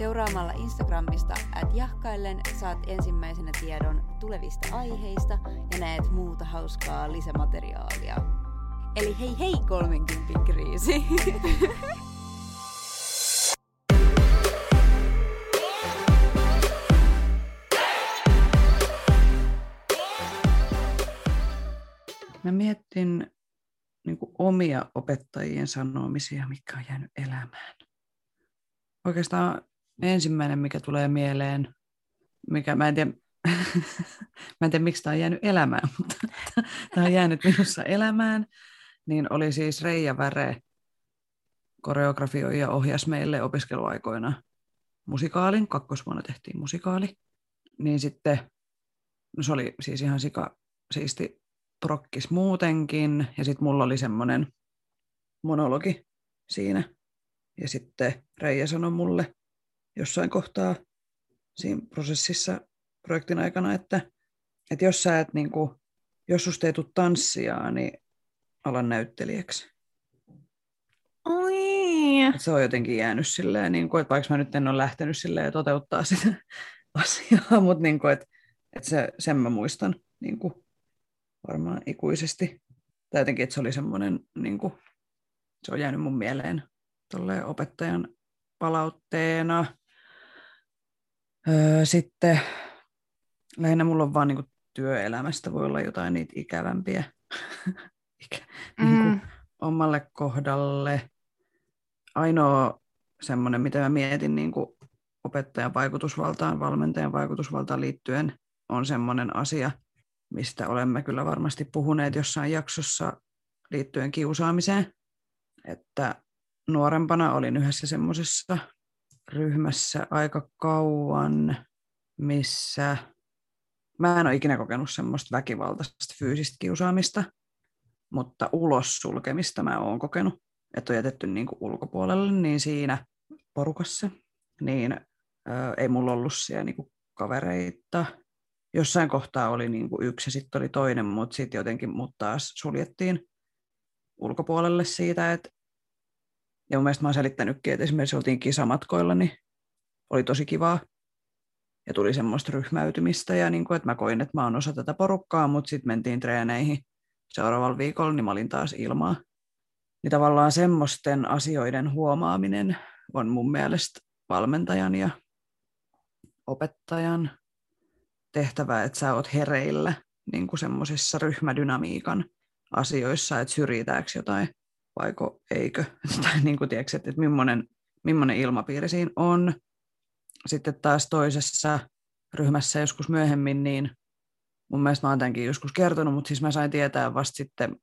Seuraamalla Instagramista at jahkaillen saat ensimmäisenä tiedon tulevista aiheista ja näet muuta hauskaa lisämateriaalia. Eli hei hei 30 kriisi! Mä mietin niin omia opettajien sanomisia, mikä on jäänyt elämään. Oikeastaan ensimmäinen, mikä tulee mieleen, mikä mä en tiedä, mä en tiedä miksi tämä on jäänyt elämään, mutta tämä on jäänyt minussa elämään, niin oli siis Reija Väre, koreografioi ja ohjasi meille opiskeluaikoina musikaalin, kakkosvuonna tehtiin musikaali, niin sitten, no se oli siis ihan sika siisti prokkis muutenkin, ja sitten mulla oli semmoinen monologi siinä, ja sitten Reija sanoi mulle jossain kohtaa siinä prosessissa projektin aikana, että, että jos sä et niin kuin, jos susta ei tule tanssijaa, niin alan näyttelijäksi. Oi. Et se on jotenkin jäänyt silleen, niin kuin, että vaikka mä nyt en ole lähtenyt silleen toteuttaa sitä asiaa, mutta niin kuin, että, että se, sen mä muistan niin kuin, varmaan ikuisesti. Tai jotenkin, että se oli semmoinen, niin kuin, se on jäänyt mun mieleen opettajan palautteena. Öö, sitten lähinnä mulla on vaan niin kuin, työelämästä voi olla jotain niitä ikävämpiä Ikä, mm. niin kuin, omalle kohdalle. Ainoa semmoinen, mitä mä mietin niin kuin opettajan vaikutusvaltaan, valmentajan vaikutusvaltaan liittyen, on semmoinen asia, mistä olemme kyllä varmasti puhuneet jossain jaksossa liittyen kiusaamiseen, että nuorempana olin yhdessä semmoisessa ryhmässä aika kauan, missä mä en ole ikinä kokenut semmoista väkivaltaista fyysistä kiusaamista, mutta ulos sulkemista mä oon kokenut, että on jätetty niin kuin ulkopuolelle, niin siinä porukassa, niin ö, ei mulla ollut siellä niin kuin kavereita. Jossain kohtaa oli niin kuin yksi ja sitten oli toinen, mutta sitten jotenkin mut taas suljettiin ulkopuolelle siitä, että ja mun mielestä mä oon selittänytkin, että esimerkiksi oltiin kisamatkoilla, niin oli tosi kivaa. Ja tuli semmoista ryhmäytymistä ja niin kuin, että mä koin, että mä oon osa tätä porukkaa, mutta sitten mentiin treeneihin seuraavalla viikolla, niin mä olin taas ilmaa. Niin tavallaan semmoisten asioiden huomaaminen on mun mielestä valmentajan ja opettajan tehtävä, että sä oot hereillä niin kuin semmoisissa ryhmädynamiikan asioissa, että syrjitäänkö jotain vaiko eikö, tai niin kuin, tiedätkö, että, että millainen, millainen ilmapiiri siinä on. Sitten taas toisessa ryhmässä joskus myöhemmin, niin mun mielestä mä oon tämänkin joskus kertonut, mutta siis mä sain tietää vasta sitten,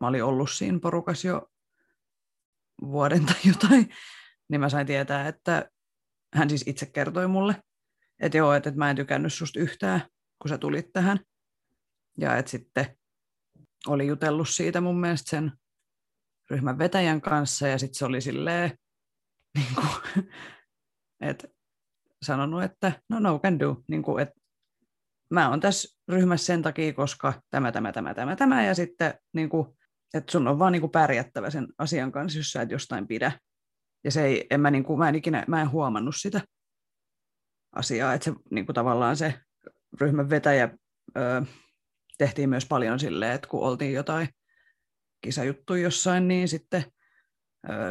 mä olin ollut siinä porukas jo vuoden tai jotain, niin mä sain tietää, että hän siis itse kertoi mulle, että joo, että, että mä en tykännyt susta yhtään, kun sä tulit tähän. Ja että sitten oli jutellut siitä mun mielestä sen ryhmän vetäjän kanssa ja sitten se oli silleen, niin kuin, että sanonut, että no no can do, niin kuin, että mä oon tässä ryhmässä sen takia, koska tämä, tämä, tämä, tämä, tämä ja sitten niin kuin, että sun on vaan niin kuin pärjättävä sen asian kanssa, jos sä et jostain pidä. Ja se ei, en mä, niin kuin, mä, en ikinä, mä en huomannut sitä asiaa, että se niin kuin tavallaan se ryhmän vetäjä ö, tehtiin myös paljon silleen, että kun oltiin jotain kisajuttuja jossain, niin sitten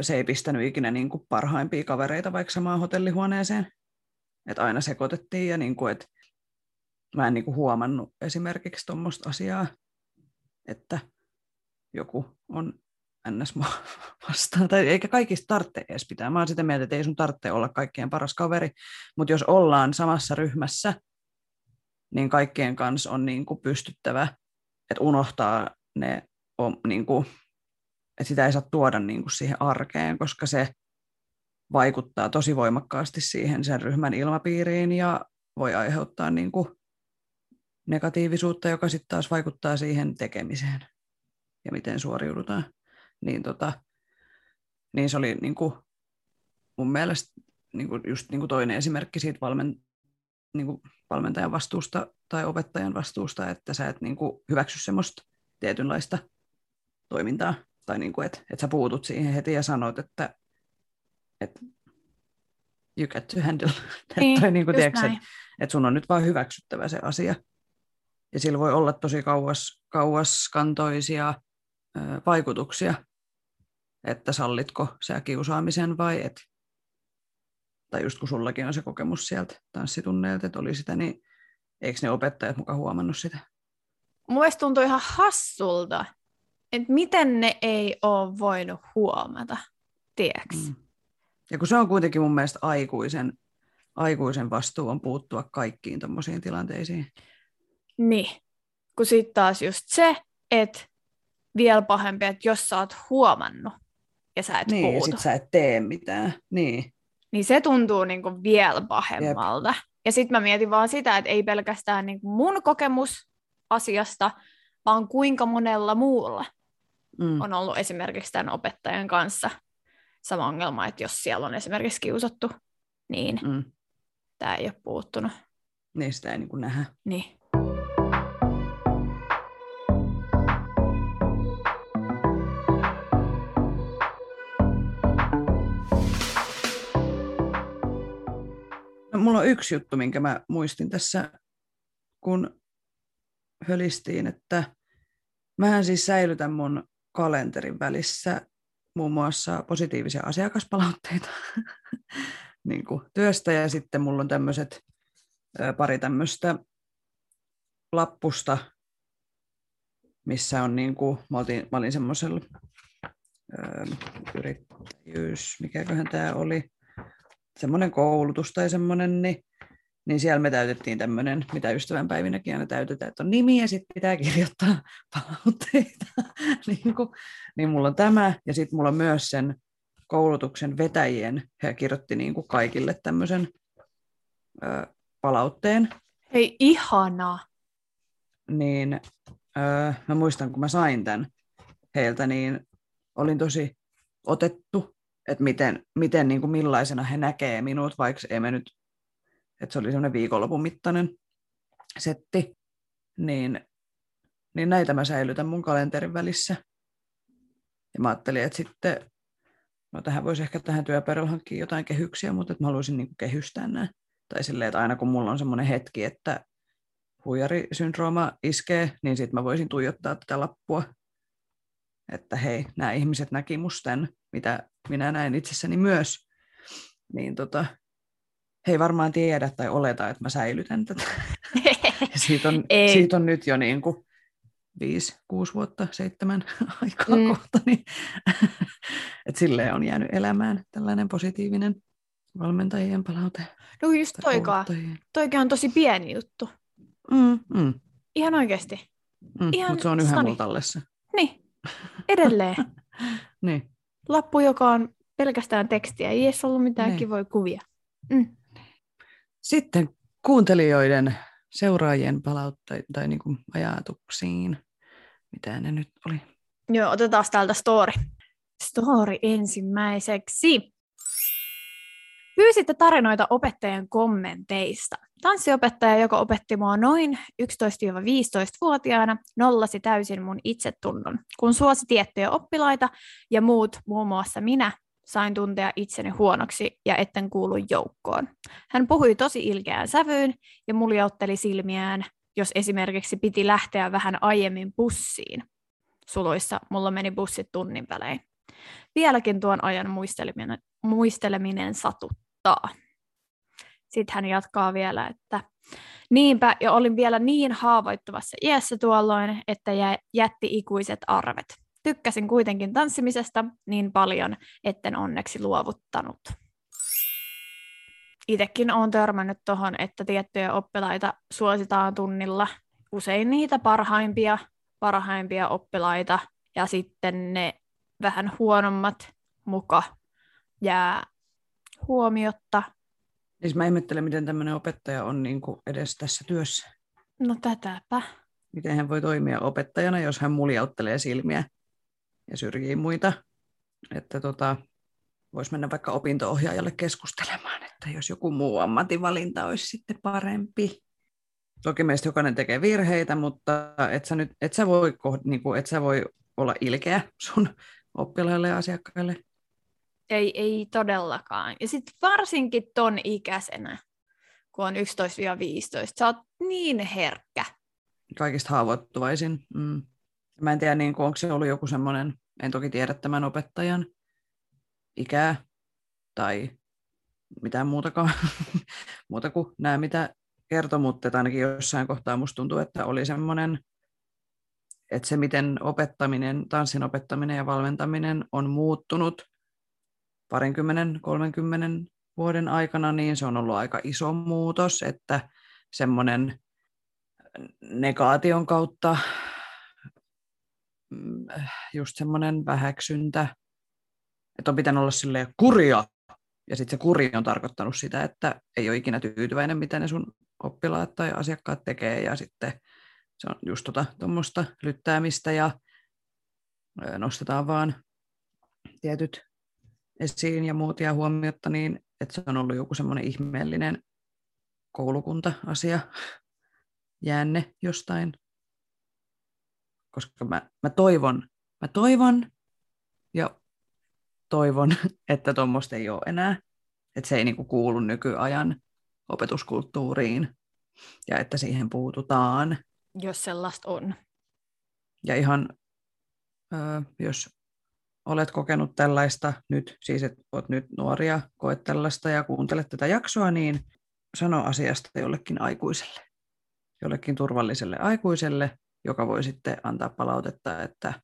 se ei pistänyt ikinä niin kuin parhaimpia kavereita vaikka samaan hotellihuoneeseen. Että aina sekoitettiin ja niin kuin, että mä en niin kuin huomannut esimerkiksi tuommoista asiaa, että joku on ns. vastaan. Tai eikä kaikista tarvitse edes pitää. Mä oon sitä mieltä, että ei sun tarvitse olla kaikkien paras kaveri, mutta jos ollaan samassa ryhmässä niin kaikkien kanssa on niin kuin pystyttävä, että unohtaa ne, on, niin kuin, että sitä ei saa tuoda niin kuin siihen arkeen, koska se vaikuttaa tosi voimakkaasti siihen sen ryhmän ilmapiiriin ja voi aiheuttaa niin kuin negatiivisuutta, joka sitten taas vaikuttaa siihen tekemiseen ja miten suoriudutaan. Niin, tota, niin se oli niin kuin, mun mielestä niin kuin, just niin kuin toinen esimerkki siitä valmen, niin kuin valmentajan vastuusta tai opettajan vastuusta, että sä et niin kuin, hyväksy semmoista tietynlaista toimintaa. Tai niin kuin, että, että sä puutut siihen heti ja sanot, että, että you get to handle. Niin, tai niin kuin, tiedätkö, että, että sun on nyt vaan hyväksyttävä se asia. Ja sillä voi olla tosi kauas, kauaskantoisia ö, vaikutuksia, että sallitko sä kiusaamisen vai et. Tai just kun sullakin on se kokemus sieltä tanssitunneilta, että oli sitä, niin eikö ne opettajat mukaan huomannut sitä? Mun tuntuu ihan hassulta, että miten ne ei ole voinut huomata, tiedäks? Mm. Ja kun se on kuitenkin mun mielestä aikuisen, aikuisen vastuu on puuttua kaikkiin tämmöisiin tilanteisiin. Niin. Kun sitten taas just se, että vielä pahempi, että jos sä oot huomannut ja sä et niin, puutu, sit sä et tee mitään. Niin. niin se tuntuu niinku vielä pahemmalta. Jep. Ja sitten mä mietin vaan sitä, että ei pelkästään niinku mun kokemus asiasta, vaan kuinka monella muulla Mm. on ollut esimerkiksi tämän opettajan kanssa sama ongelma, että jos siellä on esimerkiksi kiusattu, niin Mm. tämä ei ole puuttunut. Niin sitä ei niin kuin nähdä. Niin. No, mulla on yksi juttu, minkä mä muistin tässä, kun hölistiin, että mähän siis säilytän mun kalenterin välissä muun muassa positiivisia asiakaspalautteita niin kuin työstä. Ja sitten mulla on tämmöiset pari tämmöistä lappusta, missä on niin kuin, mä, olin, mä olin semmoisella yrittäjyys, mikäköhän tämä oli, semmoinen koulutus tai semmoinen, niin, niin siellä me täytettiin tämmöinen, mitä ystävänpäivinäkin aina täytetään, että on nimi ja sitten pitää kirjoittaa palautteita. niin, kuin, niin mulla on tämä ja sitten mulla on myös sen koulutuksen vetäjien, he kirjoitti niin kuin kaikille tämmöisen ö, palautteen, Hei, ihanaa. niin öö, mä muistan, kun mä sain tämän heiltä, niin olin tosi otettu, että miten, miten niin kuin millaisena he näkee minut, vaikka ei me nyt, että se oli semmoinen viikonlopun mittainen setti, niin, niin näitä mä säilytän mun kalenterin välissä. Ja mä ajattelin, että sitten, no tähän voisi ehkä tähän työpäivällä hankkia jotain kehyksiä, mutta että mä haluaisin niin kehystää nämä. Tai silleen, että aina kun mulla on semmoinen hetki, että huijarisyndrooma iskee, niin sitten mä voisin tuijottaa tätä lappua, että hei, nämä ihmiset näki musten, mitä minä näen itsessäni myös, niin tota, he ei varmaan tiedä tai oleta, että mä säilytän tätä. Siitä, on, Ei. siitä on nyt jo niin kuin viisi, kuusi vuotta, seitsemän aikaa Mm. kohta, niin että silleen on jäänyt elämään tällainen positiivinen valmentajien palaute. No just toikaa. Toikin on tosi pieni juttu. Mm, mm, Ihan oikeasti. mm, Ihan mutta se on yhä mulla tallessa. Niin. Edelleen. Niin. Lappu, joka on pelkästään tekstiä. Ei edes ollut mitään Niin. kivoja kuvia. Mm. Sitten kuuntelijoiden, seuraajien palautteita tai niin kuin ajatuksiin. Mitä ne nyt oli? Joo, otetaan täältä story. Story ensimmäiseksi. Pyysitte tarinoita opettajien kommenteista. Tanssiopettaja, joka opetti mua noin 11-15-vuotiaana, nollasi täysin mun itsetunnon. Kun suosi tiettyjä oppilaita ja muut, muun muassa minä, sain tuntea itseni huonoksi ja etten kuulu joukkoon. Hän puhui tosi ilkeään sävyyn ja muljautteli silmiään, jos esimerkiksi piti lähteä vähän aiemmin bussiin. Suluissa mulla meni bussit tunnin välein. Vieläkin tuon ajan muisteleminen, muisteleminen satuttaa. Sitten hän jatkaa vielä, että niinpä, ja olin vielä niin haavoittuvassa iässä tuolloin, että jä- jätti ikuiset arvet. Tykkäsin kuitenkin tanssimisesta niin paljon, etten onneksi luovuttanut. itsekin olen törmännyt tuohon, että tiettyjä oppilaita suositaan tunnilla. Usein niitä parhaimpia, parhaimpia oppilaita ja sitten ne vähän huonommat muka jää huomiotta. Siis mä ihmettelen, miten tämmöinen opettaja on niin kuin edes tässä työssä. No tätäpä. Miten hän voi toimia opettajana, jos hän muljauttelee silmiä ja syrjii muita. Että tota, voisi mennä vaikka opinto-ohjaajalle keskustelemaan, että jos joku muu ammatinvalinta olisi sitten parempi. Toki meistä jokainen tekee virheitä, mutta et sä, nyt, et sä, voi, niin kuin, et sä voi olla ilkeä sun oppilaille ja asiakkaille. Ei, ei todellakaan. Ja sitten varsinkin ton ikäisenä, kun on 11-15, sä oot niin herkkä. Kaikista haavoittuvaisin. Mm. Mä en tiedä, niin onko se ollut joku semmoinen, en toki tiedä tämän opettajan ikää tai mitään muutakaan, muuta kuin nämä, mitä kertoi, mutta ainakin jossain kohtaa musta tuntuu, että oli semmoinen, että se miten opettaminen, tanssin opettaminen ja valmentaminen on muuttunut parinkymmenen, kolmenkymmenen vuoden aikana, niin se on ollut aika iso muutos, että semmoinen negaation kautta just semmoinen vähäksyntä, että on pitänyt olla silleen kuria, ja sitten se kuri on tarkoittanut sitä, että ei ole ikinä tyytyväinen, mitä ne sun oppilaat tai asiakkaat tekee, ja sitten se on just tuommoista tota, lyttäämistä, ja nostetaan vaan tietyt esiin ja muut ja huomiota, niin että se on ollut joku semmoinen ihmeellinen koulukunta-asia, jäänne jostain. Koska mä, mä toivon, mä toivon ja toivon, että tuommoista ei ole enää. Että se ei niinku kuulu nykyajan opetuskulttuuriin ja että siihen puututaan. Jos sellaista on. Ja ihan, ö, jos olet kokenut tällaista nyt, siis että olet nyt nuoria, koet tällaista ja kuuntelet tätä jaksoa, niin sano asiasta jollekin aikuiselle, jollekin turvalliselle aikuiselle, joka voi sitten antaa palautetta, että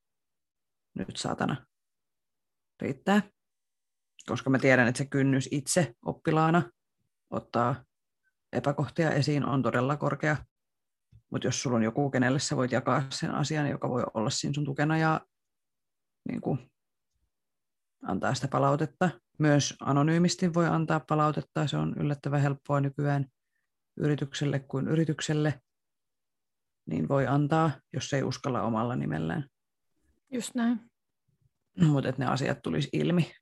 nyt saatana riittää. Koska mä tiedän, että se kynnys itse oppilaana ottaa epäkohtia esiin on todella korkea. Mutta jos sulla on joku, kenelle sä voit jakaa sen asian, joka voi olla siinä sun tukena ja niin kuin, antaa sitä palautetta. Myös anonyymisti voi antaa palautetta. Se on yllättävän helppoa nykyään yritykselle kuin yritykselle. Niin voi antaa, jos ei uskalla omalla nimellään. Just näin. Mutta että ne asiat tulisi ilmi.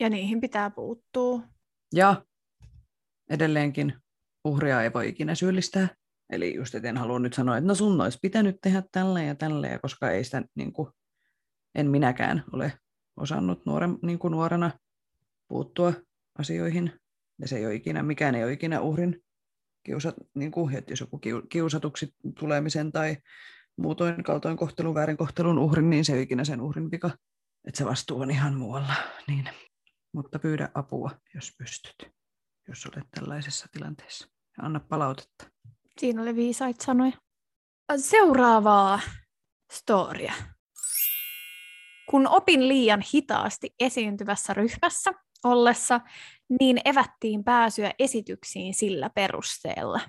Ja niihin pitää puuttua. Ja edelleenkin uhria ei voi ikinä syyllistää. Eli just, että en halua nyt sanoa, että no sun olisi pitänyt tehdä tällä ja tällä, koska ei sitä, niin kuin, en minäkään ole osannut nuoren, niin kuin nuorena puuttua asioihin. Ja se ei ole ikinä, mikään ei ole ikinä uhrin kiusat, niin kuin, että jos joku kiusatuksi tulemisen tai muutoin kaltoinkohtelun, väärinkohtelun uhrin, niin se ei ikinä sen uhrin vika. Että se vastuu on ihan muualla. Niin. Mutta pyydä apua, jos pystyt, jos olet tällaisessa tilanteessa. Ja anna palautetta. Siinä oli viisaita sanoja. Seuraavaa storia. Kun opin liian hitaasti esiintyvässä ryhmässä ollessa, niin evättiin pääsyä esityksiin sillä perusteella.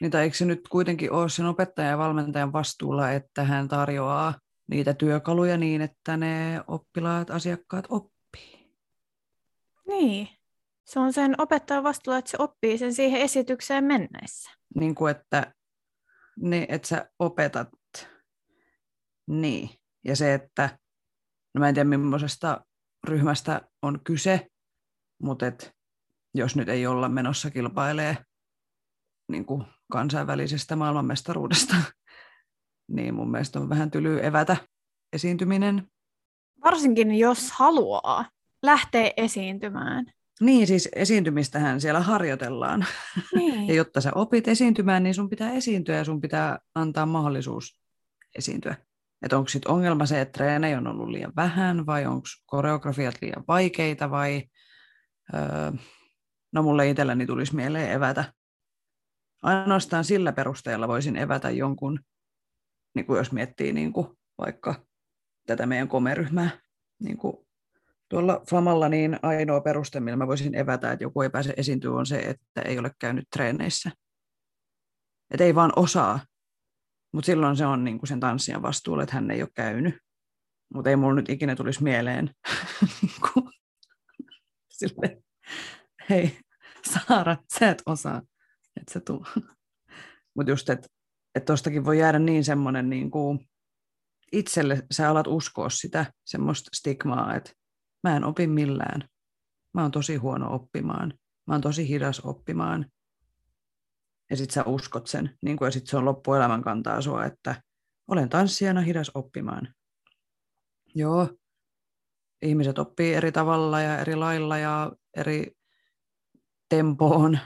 Niin tai eikö se nyt kuitenkin ole sen opettajan ja valmentajan vastuulla, että hän tarjoaa niitä työkaluja niin, että ne oppilaat, asiakkaat oppii? Niin. Se on sen opettajan vastuulla, että se oppii sen siihen esitykseen mennessä. Niin kuin, että, niin, että sä opetat. Niin. Ja se, että, no mä en tiedä millaisesta ryhmästä on kyse, mutta et, jos nyt ei olla menossa kilpailee niin kuin kansainvälisestä maailmanmestaruudesta, niin mun mielestä on vähän tyly evätä esiintyminen. Varsinkin jos haluaa lähteä esiintymään. Niin, siis esiintymistähän siellä harjoitellaan. Niin. ja jotta sä opit esiintymään, niin sun pitää esiintyä ja sun pitää antaa mahdollisuus esiintyä. Että onko sitten ongelma se, että treenejä on ollut liian vähän vai onko koreografiat liian vaikeita vai... Öö, no mulle itselläni tulisi mieleen evätä. Ainoastaan sillä perusteella voisin evätä jonkun, niin kuin jos miettii niin kuin vaikka tätä meidän komeryhmää niin kuin Tuolla Famalla niin ainoa peruste, millä mä voisin evätä, että joku ei pääse esiintyä, on se, että ei ole käynyt treeneissä. Että ei vaan osaa. Mutta silloin se on niinku sen tanssijan vastuulla, että hän ei ole käynyt. Mutta ei mulla nyt ikinä tulisi mieleen. Niinku sille, hei, Saara, sä et osaa, että se tuu. Mutta just, että et tostakin voi jäädä niin semmoinen niin kuin itselle, sä alat uskoa sitä semmoista stigmaa, että mä en opi millään. Mä oon tosi huono oppimaan. Mä oon tosi hidas oppimaan. Ja sit sä uskot sen, niin kuin, ja sit se on loppuelämän kantaa sua, että olen tanssijana hidas oppimaan. Joo, ihmiset oppii eri tavalla ja eri lailla ja eri tempoon,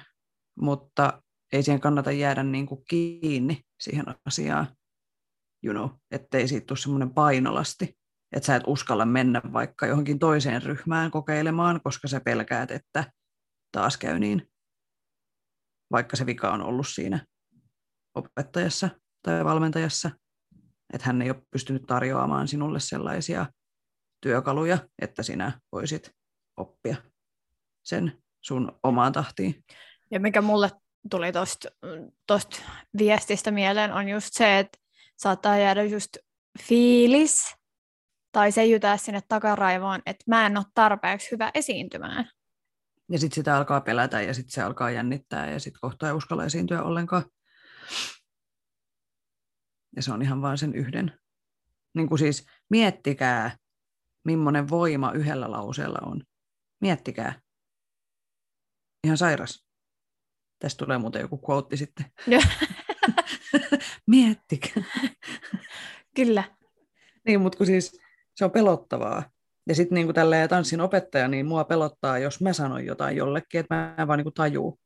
mutta ei siihen kannata jäädä niin kuin kiinni siihen asiaan, you know, ettei siitä tule semmoinen painolasti, että sä et uskalla mennä vaikka johonkin toiseen ryhmään kokeilemaan, koska sä pelkäät, että taas käy niin, vaikka se vika on ollut siinä opettajassa tai valmentajassa, että hän ei ole pystynyt tarjoamaan sinulle sellaisia työkaluja, että sinä voisit oppia sen sun omaan tahtiin. Ja mikä mulle tuli tuosta viestistä mieleen on just se, että saattaa jäädä just fiilis tai se jytää sinne takaraivoon, että mä en ole tarpeeksi hyvä esiintymään. Ja sitten sitä alkaa pelätä ja sitten se alkaa jännittää ja sitten kohta ei uskalla esiintyä ollenkaan. Ja se on ihan vain sen yhden. Niin kuin siis miettikää, millainen voima yhdellä lauseella on. Miettikää. Ihan sairas. Tästä tulee muuten joku quote sitten. Miettikää. Kyllä. Niin, mutta kun siis se on pelottavaa. Ja sitten niin tälleen tanssin opettaja, niin mua pelottaa, jos mä sanon jotain jollekin, että mä en vaan niin tajuu.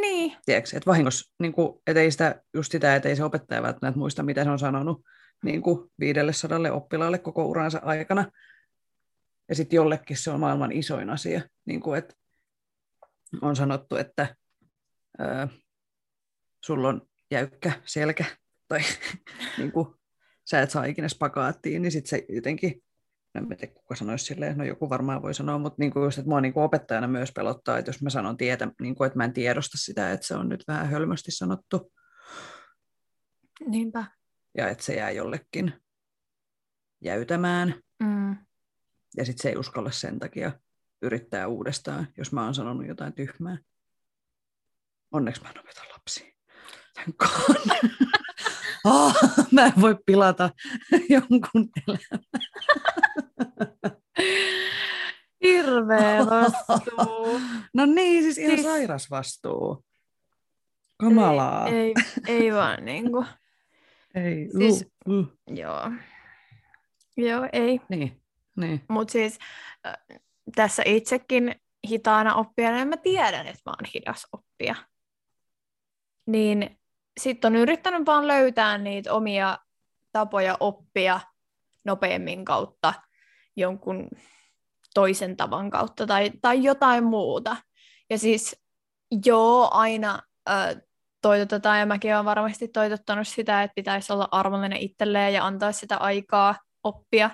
Niin. Tiedätkö, että vahingossa, niin kuin, et ei sitä, just sitä, että ei se opettaja välttämättä muista, mitä se on sanonut niin kuin viidelle sadalle oppilaalle koko uransa aikana. Ja sitten jollekin se on maailman isoin asia. Niin kuin, että on sanottu, että ää, sulla on jäykkä selkä tai niin kuin, sä et saa ikinä spagaattiin, niin sitten se jotenkin, en tiedä kuka sanoisi silleen, no joku varmaan voi sanoa, mutta niin kuin just, että mua niin kuin opettajana myös pelottaa, että jos mä sanon tietä, niin kuin, että mä en tiedosta sitä, että se on nyt vähän hölmösti sanottu. Niinpä. Ja että se jää jollekin jäytämään. Mm. Ja sitten se ei uskalla sen takia yrittää uudestaan, jos mä oon sanonut jotain tyhmää. Onneksi mä en opeta lapsia. oh, mä en voi pilata jonkun elämän. Hirveä vastuu. No niin, siis ihan siis... sairas vastuu. Kamalaa. Ei, ei, ei vaan niinku. Ei, siis, uh, uh. Joo. Joo, ei. Niin, niin. Mutta siis äh, tässä itsekin hitaana oppijana, niin mä tiedän, että mä oon hidas oppija. Niin sitten on yrittänyt vaan löytää niitä omia tapoja oppia nopeammin kautta jonkun toisen tavan kautta tai, tai jotain muuta. Ja siis joo, aina äh, ja mäkin olen varmasti toitottanut sitä, että pitäisi olla armollinen itselleen ja antaa sitä aikaa oppia.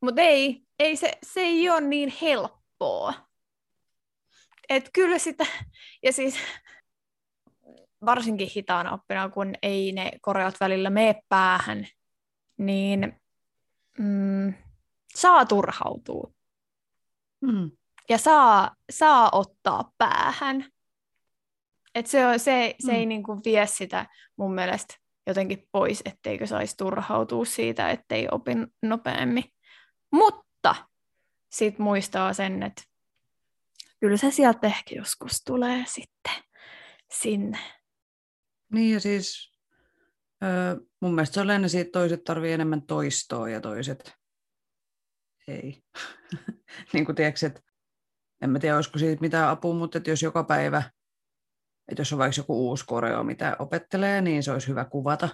Mutta ei, ei se, se ei ole niin helppoa. Et kyllä sitä, ja siis varsinkin hitaana oppina, kun ei ne koreat välillä mene päähän, niin mm, saa turhautua. Mm. Ja saa, saa ottaa päähän. Et se, on, se, se mm. ei niinku vie sitä mun mielestä jotenkin pois, etteikö saisi turhautua siitä, ettei opin nopeammin. Mutta sitten muistaa sen, että kyllä se sieltä ehkä joskus tulee sitten sinne. Niin ja siis öö, mun mielestä se on lähinnä siitä, toiset tarvii enemmän toistoa ja toiset ei. niin kuin tiedätkö, että en mä tiedä, olisiko siitä mitään apua, mutta että jos joka päivä, että jos on vaikka joku uusi koreo, mitä opettelee, niin se olisi hyvä kuvata,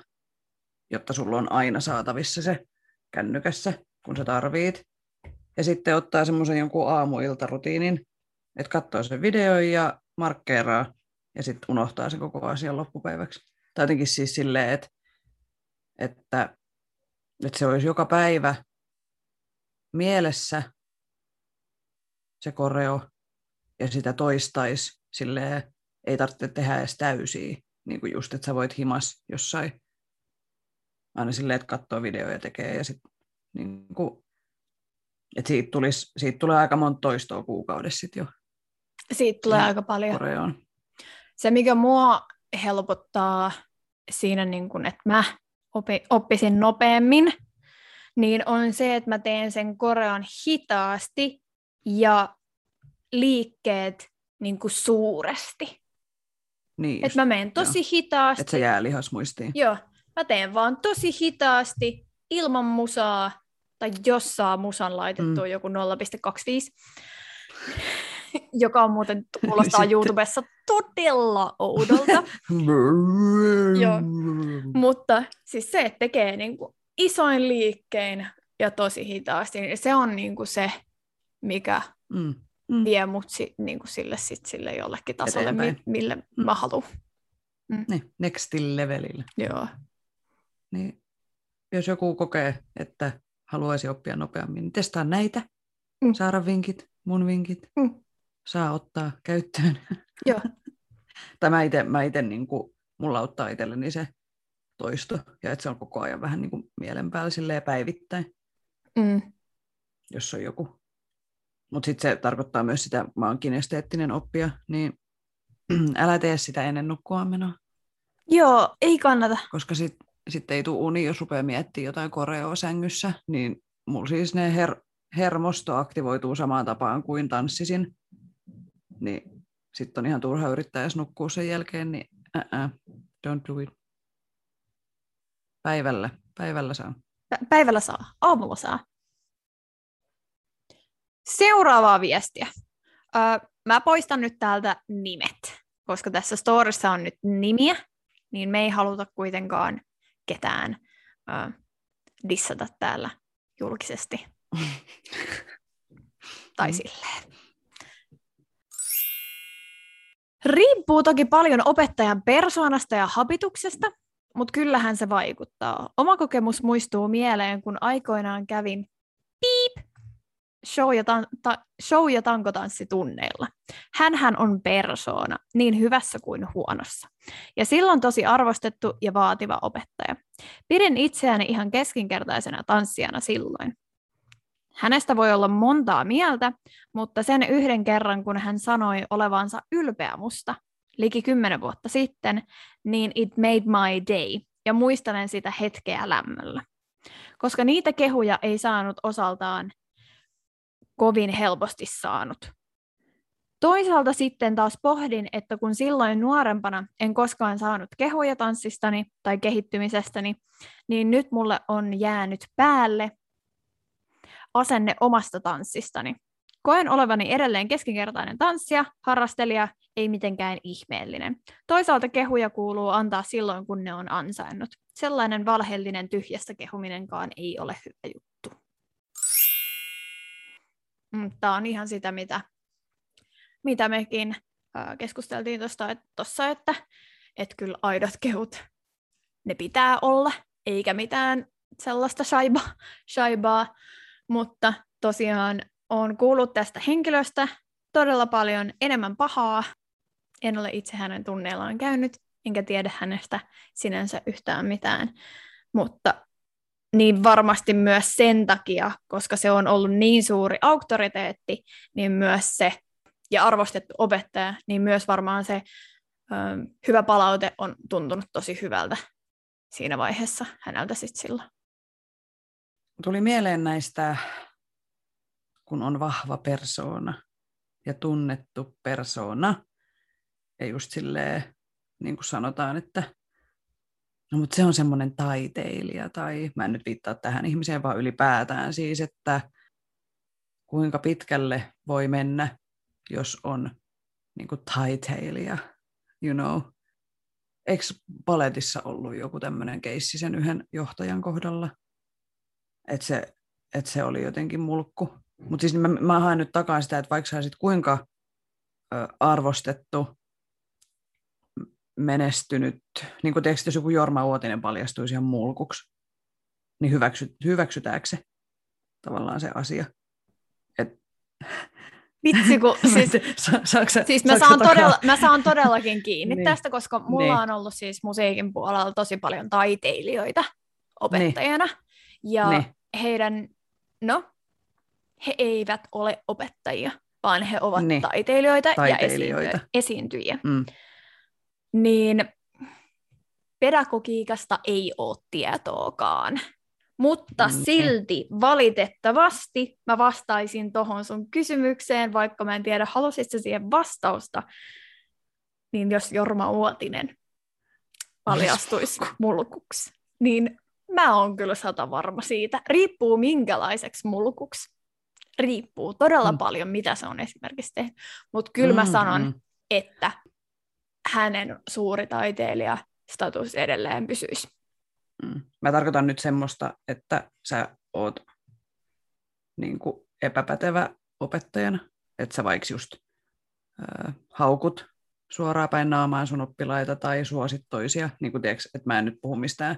jotta sulla on aina saatavissa se kännykässä, kun sä tarvit. Ja sitten ottaa semmoisen jonkun aamuiltarutiinin, että katsoo sen videon ja markkeeraa ja sitten unohtaa sen koko asian loppupäiväksi. Tai jotenkin siis silleen, että, että, että se olisi joka päivä mielessä se koreo ja sitä toistaisi silleen, ei tarvitse tehdä edes täysiä, niin kuin just, että sä voit himas jossain aina silleen, että katsoo videoja ja tekee ja sitten niin kuin, että siitä, tulisi, siitä tulee aika monta toistoa kuukaudessa sitten jo. Siitä tulee Ja aika paljon. Koreoon. Se, mikä mua helpottaa siinä, niin kun, että mä oppisin nopeammin, niin on se, että mä teen sen korean hitaasti ja liikkeet niin kuin suuresti. Niin Että mä menen tosi hitaasti. että se jää lihasmuistiin. Joo, mä teen vaan tosi hitaasti, ilman musaa, tai jos saa musan laitettua mm. joku 0,25, joka on muuten kuulostaa Sitten- YouTubessa todella oudolta. Joo. Mutta siis se, että tekee niinku isoin liikkein ja tosi hitaasti, niin se on niinku se, mikä Mm. Mm. vie mut si, niinku sille, sit sille jollekin tasolle, mi, mille Mm. mä haluan. Niin, nextin levelille. Joo. Niin, jos joku kokee, että haluaisi oppia nopeammin, niin testaa näitä. Mm. Saara vinkit, mun vinkit. Mm. Saa ottaa käyttöön. Joo. tai mä ite, mä ite niin kuin, mulla auttaa itselleni se toisto, ja että se on koko ajan vähän niin kuin mielen päällä silleen päivittäin, Mm. jos on joku. Mutta sitten se tarkoittaa myös sitä, mä oon kinesteettinen oppija, niin älä tee sitä ennen nukkumaan menoa, Joo, ei kannata. koska sitten sit ei tule uni, jos rupeaa miettimään jotain koreoa sängyssä, niin mulla siis ne her- hermosto aktivoituu samaan tapaan kuin tanssisin, niin sitten on ihan turha yrittää edes nukkua sen jälkeen, niin ää, don't do it. Päivällä, päivällä saa. Pä- Päivällä saa, aamulla saa. Seuraavaa viestiä. Öö, mä poistan nyt täältä nimet, koska tässä storissa on nyt nimiä, niin me ei haluta kuitenkaan ketään öö, dissata täällä julkisesti. tai silleen. Riippuu toki paljon opettajan persoonasta ja habituksesta, mutta kyllähän se vaikuttaa. Oma kokemus muistuu mieleen, kun aikoinaan kävin piip show- ja, tan- ta- show- ja tankotanssitunneilla. Hänhän on persoona, niin hyvässä kuin huonossa. Ja silloin tosi arvostettu ja vaativa opettaja. Pidin itseäni ihan keskinkertaisena tanssijana silloin. Hänestä voi olla montaa mieltä, mutta sen yhden kerran, kun hän sanoi olevansa ylpeä musta, liki kymmenen vuotta sitten, niin it made my day, ja muistelen sitä hetkeä lämmöllä. Koska niitä kehuja ei saanut osaltaan kovin helposti saanut. Toisaalta sitten taas pohdin, että kun silloin nuorempana en koskaan saanut kehuja tanssistani tai kehittymisestäni, niin nyt mulle on jäänyt päälle asenne omasta tanssistani. Koen olevani edelleen keskinkertainen tanssija, harrastelija, ei mitenkään ihmeellinen. Toisaalta kehuja kuuluu antaa silloin, kun ne on ansainnut. Sellainen valheellinen tyhjästä kehuminenkaan ei ole hyvä juttu. Tämä on ihan sitä, mitä, mitä mekin keskusteltiin tuossa, että, että, että kyllä aidot kehut, ne pitää olla, eikä mitään sellaista shaiba, shaibaa, mutta tosiaan olen kuullut tästä henkilöstä todella paljon enemmän pahaa. En ole itse hänen tunneillaan käynyt, enkä tiedä hänestä sinänsä yhtään mitään, mutta niin varmasti myös sen takia, koska se on ollut niin suuri auktoriteetti, niin myös se, ja arvostettu opettaja, niin myös varmaan se ö, hyvä palaute on tuntunut tosi hyvältä siinä vaiheessa häneltä sitten silloin. Tuli mieleen näistä, kun on vahva persoona ja tunnettu persoona. Ja just silleen, niin kuin sanotaan, että no mutta se on semmoinen taiteilija, tai mä en nyt viittaa tähän ihmiseen, vaan ylipäätään siis, että kuinka pitkälle voi mennä, jos on niin kuin taiteilija, you know. Eikö paletissa ollut joku tämmöinen keissi sen yhden johtajan kohdalla? Että se, et se oli jotenkin mulkku. Mutta siis mä, mä haen nyt takaa sitä, että vaikka sä olisit kuinka ö, arvostettu, menestynyt, niin kuin jos joku Jorma Uotinen paljastuisi ihan mulkuksi, niin hyväksy, hyväksytäänkö se tavallaan se asia? Et, Vitsi, kun siis, Sa- saatko sä- siis mä, saan takaa- todella, mä saan todellakin kiinni Niin. tästä, koska mulla Niin. on ollut siis musiikin puolella tosi paljon taiteilijoita opettajana. Ja Niin. heidän, no, he eivät ole opettajia, vaan he ovat Niin. taiteilijoita, Taiteilijoita. ja esiintyjiä. Mm. Niin pedagogiikasta ei ole tietoakaan. Mutta Mm, silti valitettavasti mä vastaisin tuohon sun kysymykseen, vaikka mä en tiedä, halusit sä siihen vastausta, niin jos Jorma Uotinen paljastuisi mulkuksi, niin mä oon kyllä sata varma siitä. Riippuu minkälaiseksi mulkuksi. Riippuu todella Mm. paljon, mitä se on esimerkiksi tehnyt. Mutta kyllä mä Mm, sanon, mm. että hänen suuri taiteilija status edelleen pysyisi. Mm. Mä tarkoitan nyt semmoista, että sä oot niin kuin epäpätevä opettajana, että sä vaikka just äh, haukut suoraan päin naamaan sun oppilaita tai suosit toisia, niin kuin tiiäks, että mä en nyt puhu mistään,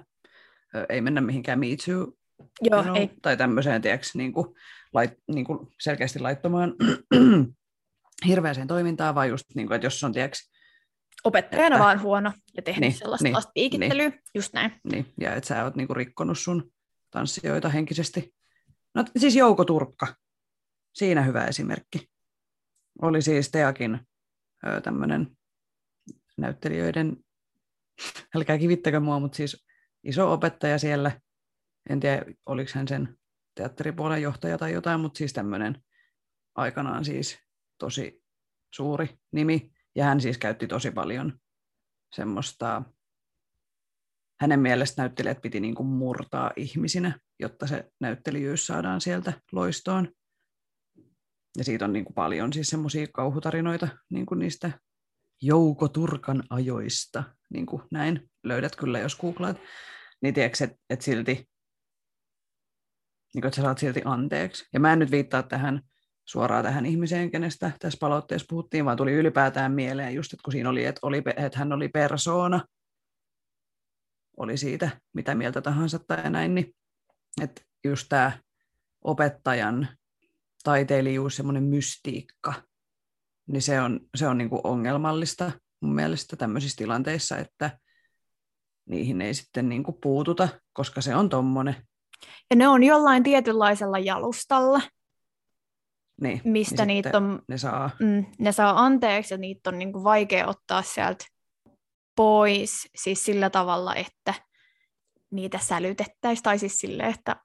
äh, ei mennä mihinkään me too, Joo, you know, ei. tai tämmöiseen tiiäks, niin kuin, lait, niin kuin selkeästi laittomaan hirveäseen toimintaan, vaan just niin kuin, että jos on tiiäks, Opettajana Että- vaan huono ja tehnyt Niin, sellaista niin, niin, piikittelyä, just näin. Niin, ja että sä oot niinku rikkonut sun tanssijoita henkisesti. No siis Jouko Turkka, siinä hyvä esimerkki. Oli siis Teakin tämmöinen näyttelijöiden, älkää kivittäkö mua, mutta siis iso opettaja siellä. En tiedä, oliko hän sen teatteripuolen johtaja tai jotain, mutta siis tämmöinen aikanaan siis tosi suuri nimi. Ja hän siis käytti tosi paljon semmoista hänen mielestä näyttelijät piti niin kuin murtaa ihmisinä, jotta se näyttelijyys saadaan sieltä loistoon. Ja siitä on niin kuin paljon siis semmoisia kauhutarinoita niin kuin niistä Jouko Turkan ajoista, niin kuin näin löydät kyllä, jos googlaat. Niin tiedätkö, että et silti, niin kuin, että sä saat silti anteeksi. Ja mä en nyt viittaa tähän suoraan tähän ihmiseen, kenestä tässä palautteessa puhuttiin, vaan tuli ylipäätään mieleen just, että kun siinä oli, että, oli, että hän oli persoona, oli siitä mitä mieltä tahansa tai näin, niin että just tämä opettajan taiteilijuus, semmoinen mystiikka, niin se on, se on niinku ongelmallista mun mielestä tämmöisissä tilanteissa, että niihin ei sitten niinku puututa, koska se on tommonen. Ja ne on jollain tietynlaisella jalustalla, Niin, mistä niin niitä on, Ne saa, mm, ne saa anteeksi ja niitä on niinku vaikea ottaa sieltä pois, siis sillä tavalla, että niitä sälytettäisiin, tai siis sille, että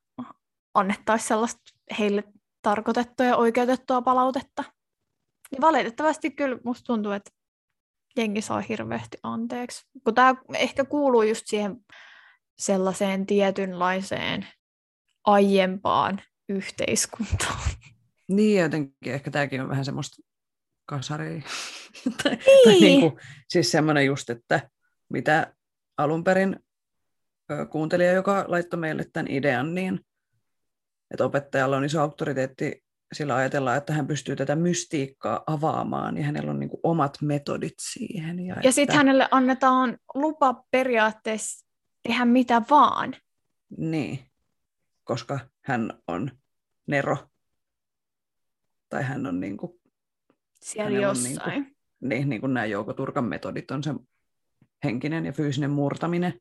annettaisiin sellaista heille tarkoitettua ja oikeutettua palautetta. Niin valitettavasti kyllä musta tuntuu, että jengi saa hirveästi anteeksi. Kun tämä ehkä kuuluu just siihen sellaiseen tietynlaiseen aiempaan yhteiskuntaan. niin jotenkin ehkä tämäkin on vähän semmoista kasaria. tai, Niin. tai niin kuin, siis semmoinen just, että mitä alun perin kuuntelija, joka laittoi meille tämän idean, niin että opettajalla on iso auktoriteetti sillä ajatellaan, että hän pystyy tätä mystiikkaa avaamaan ja hänellä on niin kuin omat metodit siihen. Ja, Ja että, sitten hänelle annetaan lupa periaatteessa tehdä mitä vaan. Niin, koska hän on Nero. Tai hän on niin kuin, Siellä Hänellä on jossain. niinku- niin, niin kuin nämä Jouko Turkan metodit on se henkinen ja fyysinen murtaminen.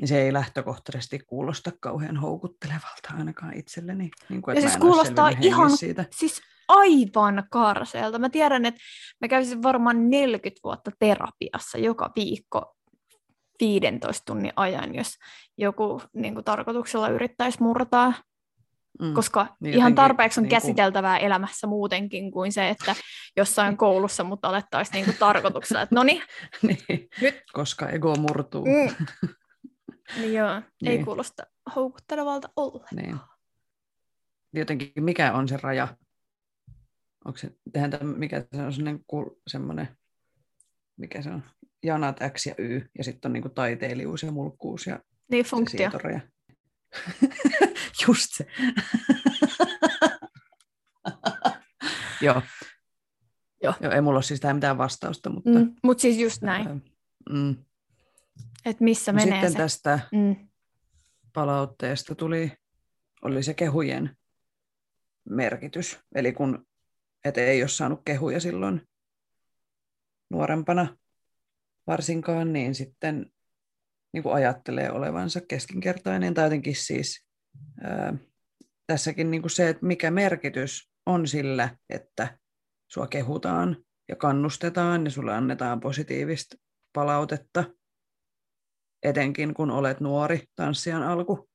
Niin se ei lähtökohtaisesti kuulosta kauhean houkuttelevalta ainakaan itselleni. Niin kuin, Ja siis kuulostaa ihan- siitä. Siis aivan karseelta. Mä tiedän, että mä kävisin varmaan 40 vuotta terapiassa joka viikko 15 tunnin ajan, jos joku niin kuin, tarkoituksella yrittäisi murtaa, Mm. koska Niin ihan tarpeeksi on niin kuin- käsiteltävää elämässä muutenkin kuin se, että jossain koulussa mut alettaisiin niin kuin, tarkoituksella, että no niin, niin, Nyt. koska ego murtuu. mm. niin joo, ei Niin. kuulosta houkuttelevalta ollenkaan. Niin. Jotenkin, mikä on se raja? Onko se, tehdään täm, mikä se on semmoinen, semmoinen, mikä se on, janat X ja Y, ja sitten on niinku taiteilijuus ja mulkkuus ja Niin funktio. sietoraja. Just se. Joo. Joo. Joo. Ei mulla ole siis mitään vastausta, mutta... Mm. Mutta siis just näin, Mm. että missä No menee Sitten se. tästä Mm. palautteesta tuli, oli se kehujen merkitys. Eli kun että ei ole saanut kehuja silloin nuorempana varsinkaan, niin sitten niin kuin ajattelee olevansa keskinkertainen tai jotenkin siis ää, tässäkin niin kuin se, että mikä merkitys on sillä, että sua kehutaan ja kannustetaan ja sulle annetaan positiivista palautetta, etenkin kun olet nuori tanssijan alku.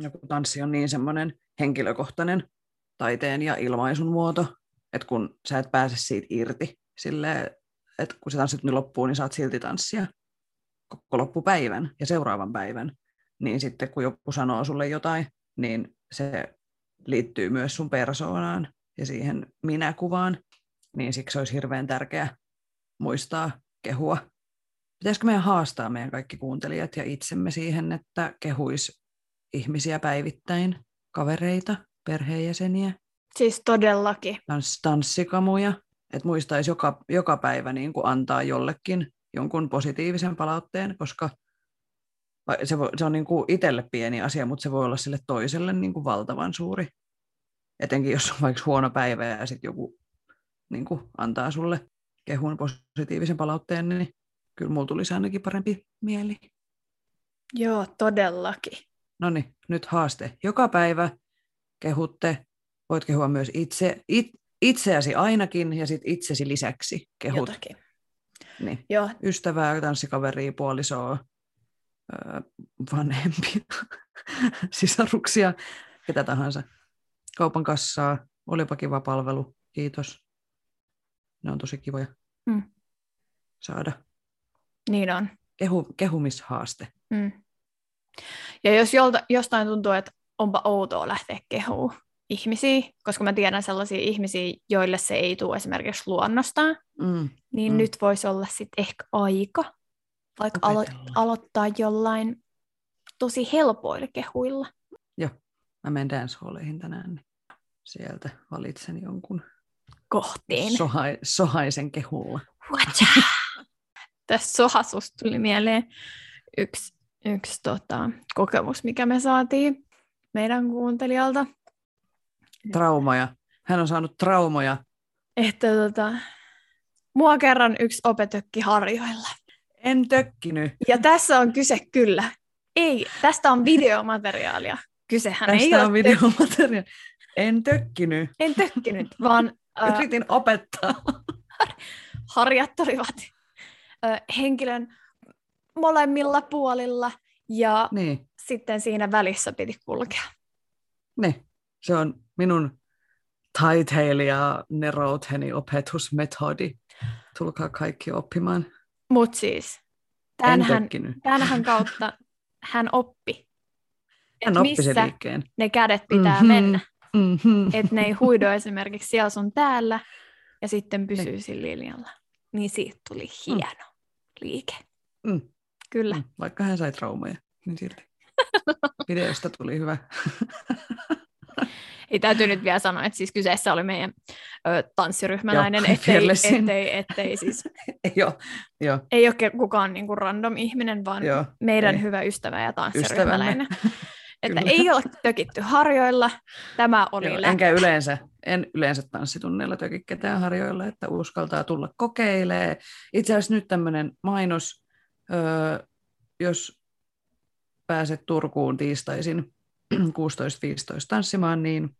Ja kun tanssi on niin semmoinen henkilökohtainen taiteen ja ilmaisun muoto, että kun sä et pääse siitä irti, sille, että kun se tanssit nyt loppuu, niin saat silti tanssia koko loppupäivän ja seuraavan päivän, niin sitten kun joku sanoo sulle jotain, niin se liittyy myös sun persoonaan ja siihen minäkuvaan, niin siksi olisi hirveän tärkeää muistaa kehua. Pitäisikö meidän haastaa meidän kaikki kuuntelijat ja itsemme siihen, että kehuis ihmisiä päivittäin, kavereita, perheenjäseniä? Siis todellakin. Tans, tanssikamuja, että muistaisi joka, joka päivä niin kuin antaa jollekin jonkun positiivisen palautteen, koska se, voi, se on niin kuin itselle pieni asia, mutta se voi olla sille toiselle niin kuin valtavan suuri. Etenkin jos on vaikka huono päivä ja sitten joku niin kuin antaa sulle kehun positiivisen palautteen, niin kyllä mulla tulisi ainakin parempi mieli. Joo, todellakin. No niin, nyt haaste. Joka päivä kehutte, voit kehua myös itse, it, itseäsi ainakin ja sitten itsesi lisäksi kehut. Jotakin. Niin. Joo, Ystävää, tanssikaveria, puolisoa, öö, vanhempia, sisaruksia, ketä tahansa. Kaupan kassaa, olipa kiva palvelu, kiitos. Ne on tosi kivoja Mm. saada. niin on. Kehu, kehumishaaste. Mm. Ja jos jolta, jostain tuntuu, että onpa outoa lähteä kehuun ihmisiä, koska mä tiedän sellaisia ihmisiä, joille se ei tule esimerkiksi luonnostaan, Mm. niin Mm. nyt voisi olla sitten ehkä aika vaikka alo- aloittaa jollain tosi helpoilla kehuilla. Mä menen dancehalleihin tänään, niin sieltä valitsen jonkun Kohteen. sohai, sohaisen kehulla. Watcha! Tästä sohasusta tuli mieleen yksi, yksi tota, kokemus, mikä me saatiin meidän kuuntelijalta. Traumoja. Hän on saanut traumoja. Että tota, mua kerran yksi opetökki harjoilla. En tökkinyt. Ja tässä on kyse kyllä. Ei, tästä on videomateriaalia. Kysehän ei Tästä ole on videomateriaali. En tökkinyt. En tökkinyt, vaan äh, Yritin opettaa. harjat olivat äh, henkilön molemmilla puolilla ja Niin, sitten siinä välissä piti kulkea. niin. Se on minun taiteilija neroutheni opetusmetodi. Tulkaa kaikki oppimaan. Mutta siis, tämänhän, tämänhän kautta hän oppi, Hän oppi missä liikkeen. ne kädet pitää Mhm. mennä. Mm-hmm. Että ne ei huido esimerkiksi siellä sun täällä ja sitten pysyy sillä linjalla. Niin siitä tuli hieno liike. Mm. Kyllä. Mm, Vaikka hän sai traumaja, niin silti. Videosta tuli hyvä. Ei täytyy nyt vielä sanoa, että siis kyseessä oli meidän ö, tanssiryhmäläinen, Joo, ettei, Fearlessin. ettei, ettei siis, joo, joo, ei ole kukaan niinku random ihminen, vaan joo. meidän ei. hyvä ystävä ja tanssiryhmäläinen. että ei ole tökitty harjoilla, tämä oli Joo, enkä yleensä, en yleensä tanssitunneilla töki ketään harjoilla, että uskaltaa tulla kokeilee. Itse asiassa nyt tämmöinen mainos, öö, jos pääset Turkuun tiistaisin 16.15 tanssimaan, niin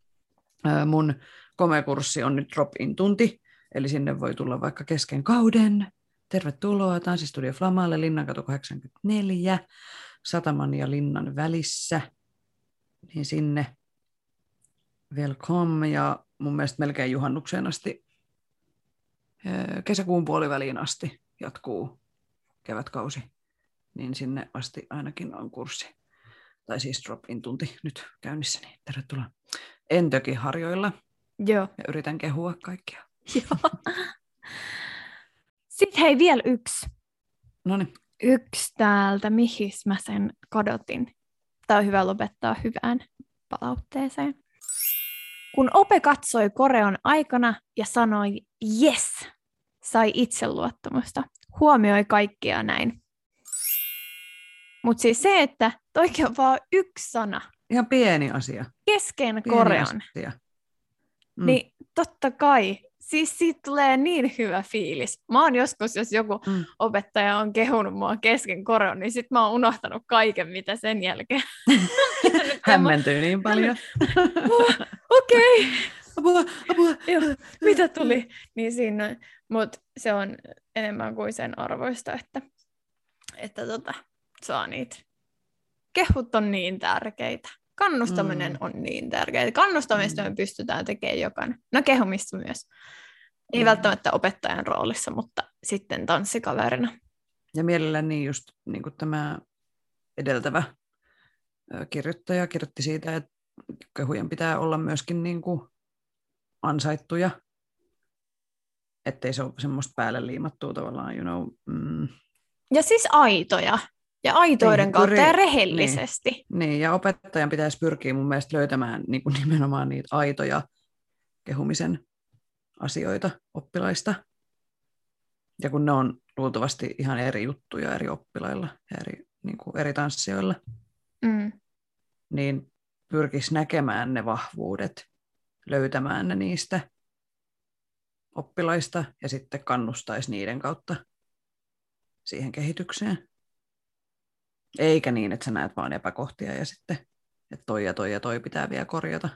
mun komekurssi on nyt drop-in tunti, eli sinne voi tulla vaikka kesken kauden. Tervetuloa Tanssistudio Flamalle, Linnankatu 84, Sataman ja Linnan välissä. Niin sinne welcome ja mun mielestä melkein juhannukseen asti, kesäkuun puoliväliin asti jatkuu kevätkausi, niin sinne asti ainakin on kurssi. Tai siis drop-in tunti nyt käynnissä, niin tervetuloa. En toki harjoilla Joo. ja yritän kehua kaikkia. Joo. Sitten hei vielä yksi. No niin, Yksi täältä, mihin mä sen kadotin. Tämä on hyvä lopettaa hyvään palautteeseen. Kun Ope katsoi koreon aikana ja sanoi yes, sai itseluottamusta. Huomioi kaikkea näin. Mutta siis se, että toikin on vaan yksi sana ihan pieni asia. kesken Pieni koreon, asia. mm. niin totta kai. Siis siitä tulee niin hyvä fiilis. Mä oon joskus, jos joku Mm. opettaja on kehunut mua kesken koron, niin sit mä oon unohtanut kaiken, mitä sen jälkeen. Mä- Hämmentyy niin paljon. Okei, okay. Apua, apua. Joo, mitä tuli? Niin siinä, mutta se on enemmän kuin sen arvoista, että, että tota, saa niitä. Kehut on niin tärkeitä. Kannustaminen Mm. on niin tärkeää. Kannustamista Mm. me pystytään tekemään jokainen. No kehumista myös. Ei Mm. välttämättä opettajan roolissa, mutta sitten tanssikaverina. Ja mielelläni just niin kuin tämä edeltävä kirjoittaja kirjoitti siitä, että kehujen pitää olla myöskin niin kuin ansaittuja, ettei se ole semmoista päälle liimattua tavallaan, you know, mm, Ja siis aitoja. Ja aitoiden Niin, kautta pyri- ja rehellisesti. niin, ja opettajan pitäisi pyrkiä mun mielestä löytämään niin kuin nimenomaan niitä aitoja kehumisen asioita oppilaista. Ja kun ne on luultavasti ihan eri juttuja eri oppilailla ja eri, niin kuin eri tanssijoilla, Mm. niin pyrkisi näkemään ne vahvuudet, löytämään ne niistä oppilaista ja sitten kannustaisi niiden kautta siihen kehitykseen. Eikä niin, että sä näet vaan epäkohtia ja sitten, että toi ja toi ja toi pitää vielä korjata.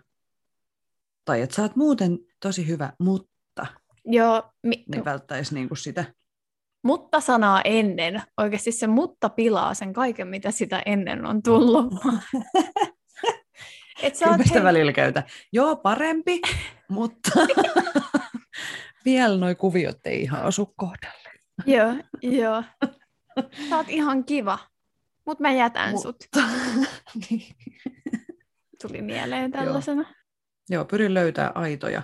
Tai että sä oot muuten tosi hyvä, mutta Joo, mi- niin välttäisi niin kuin sitä. mutta sanaa ennen. Oikeasti se mutta pilaa sen kaiken, mitä sitä ennen on tullut. Et sä Kyllä sitä hei- välillä käytä. Joo, parempi, mutta vielä noi kuviot ei ihan osu kohdalle. Joo, joo. Sä oot ihan kiva, mutta mä jätän Mu- sut. Niin. Tuli mieleen tällaisena. Joo, pyrin löytää aitoja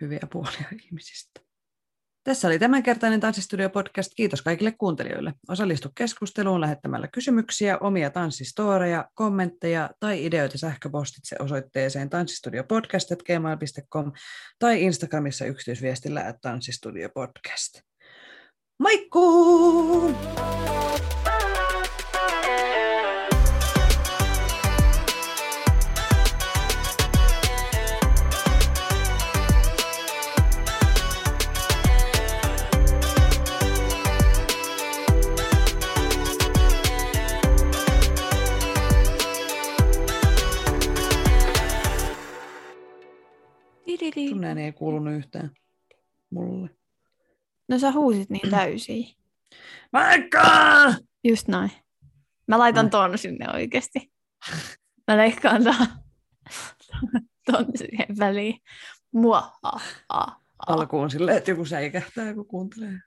hyviä puolia ihmisistä. Tässä oli tämänkertainen Tanssistudio podcast. Kiitos kaikille kuuntelijoille. Osallistu keskusteluun lähettämällä kysymyksiä, omia tanssistoreja, kommentteja tai ideoita sähköpostitse osoitteeseen tanssistudiopodcast.gmail.com tai Instagramissa yksityisviestillä at tanssistudiopodcast. Moikkuu! Tididi. Sun ääni ei kuulunut yhtään mulle. No sä huusit niin täysiä. Vaikka! Just näin. Mä laitan ton sinne oikeasti. Mä leikkaan ton siihen väliin. Mua. Ah, ah, ah. Alkuun silleen, että joku säikähtää, kun kuuntelee.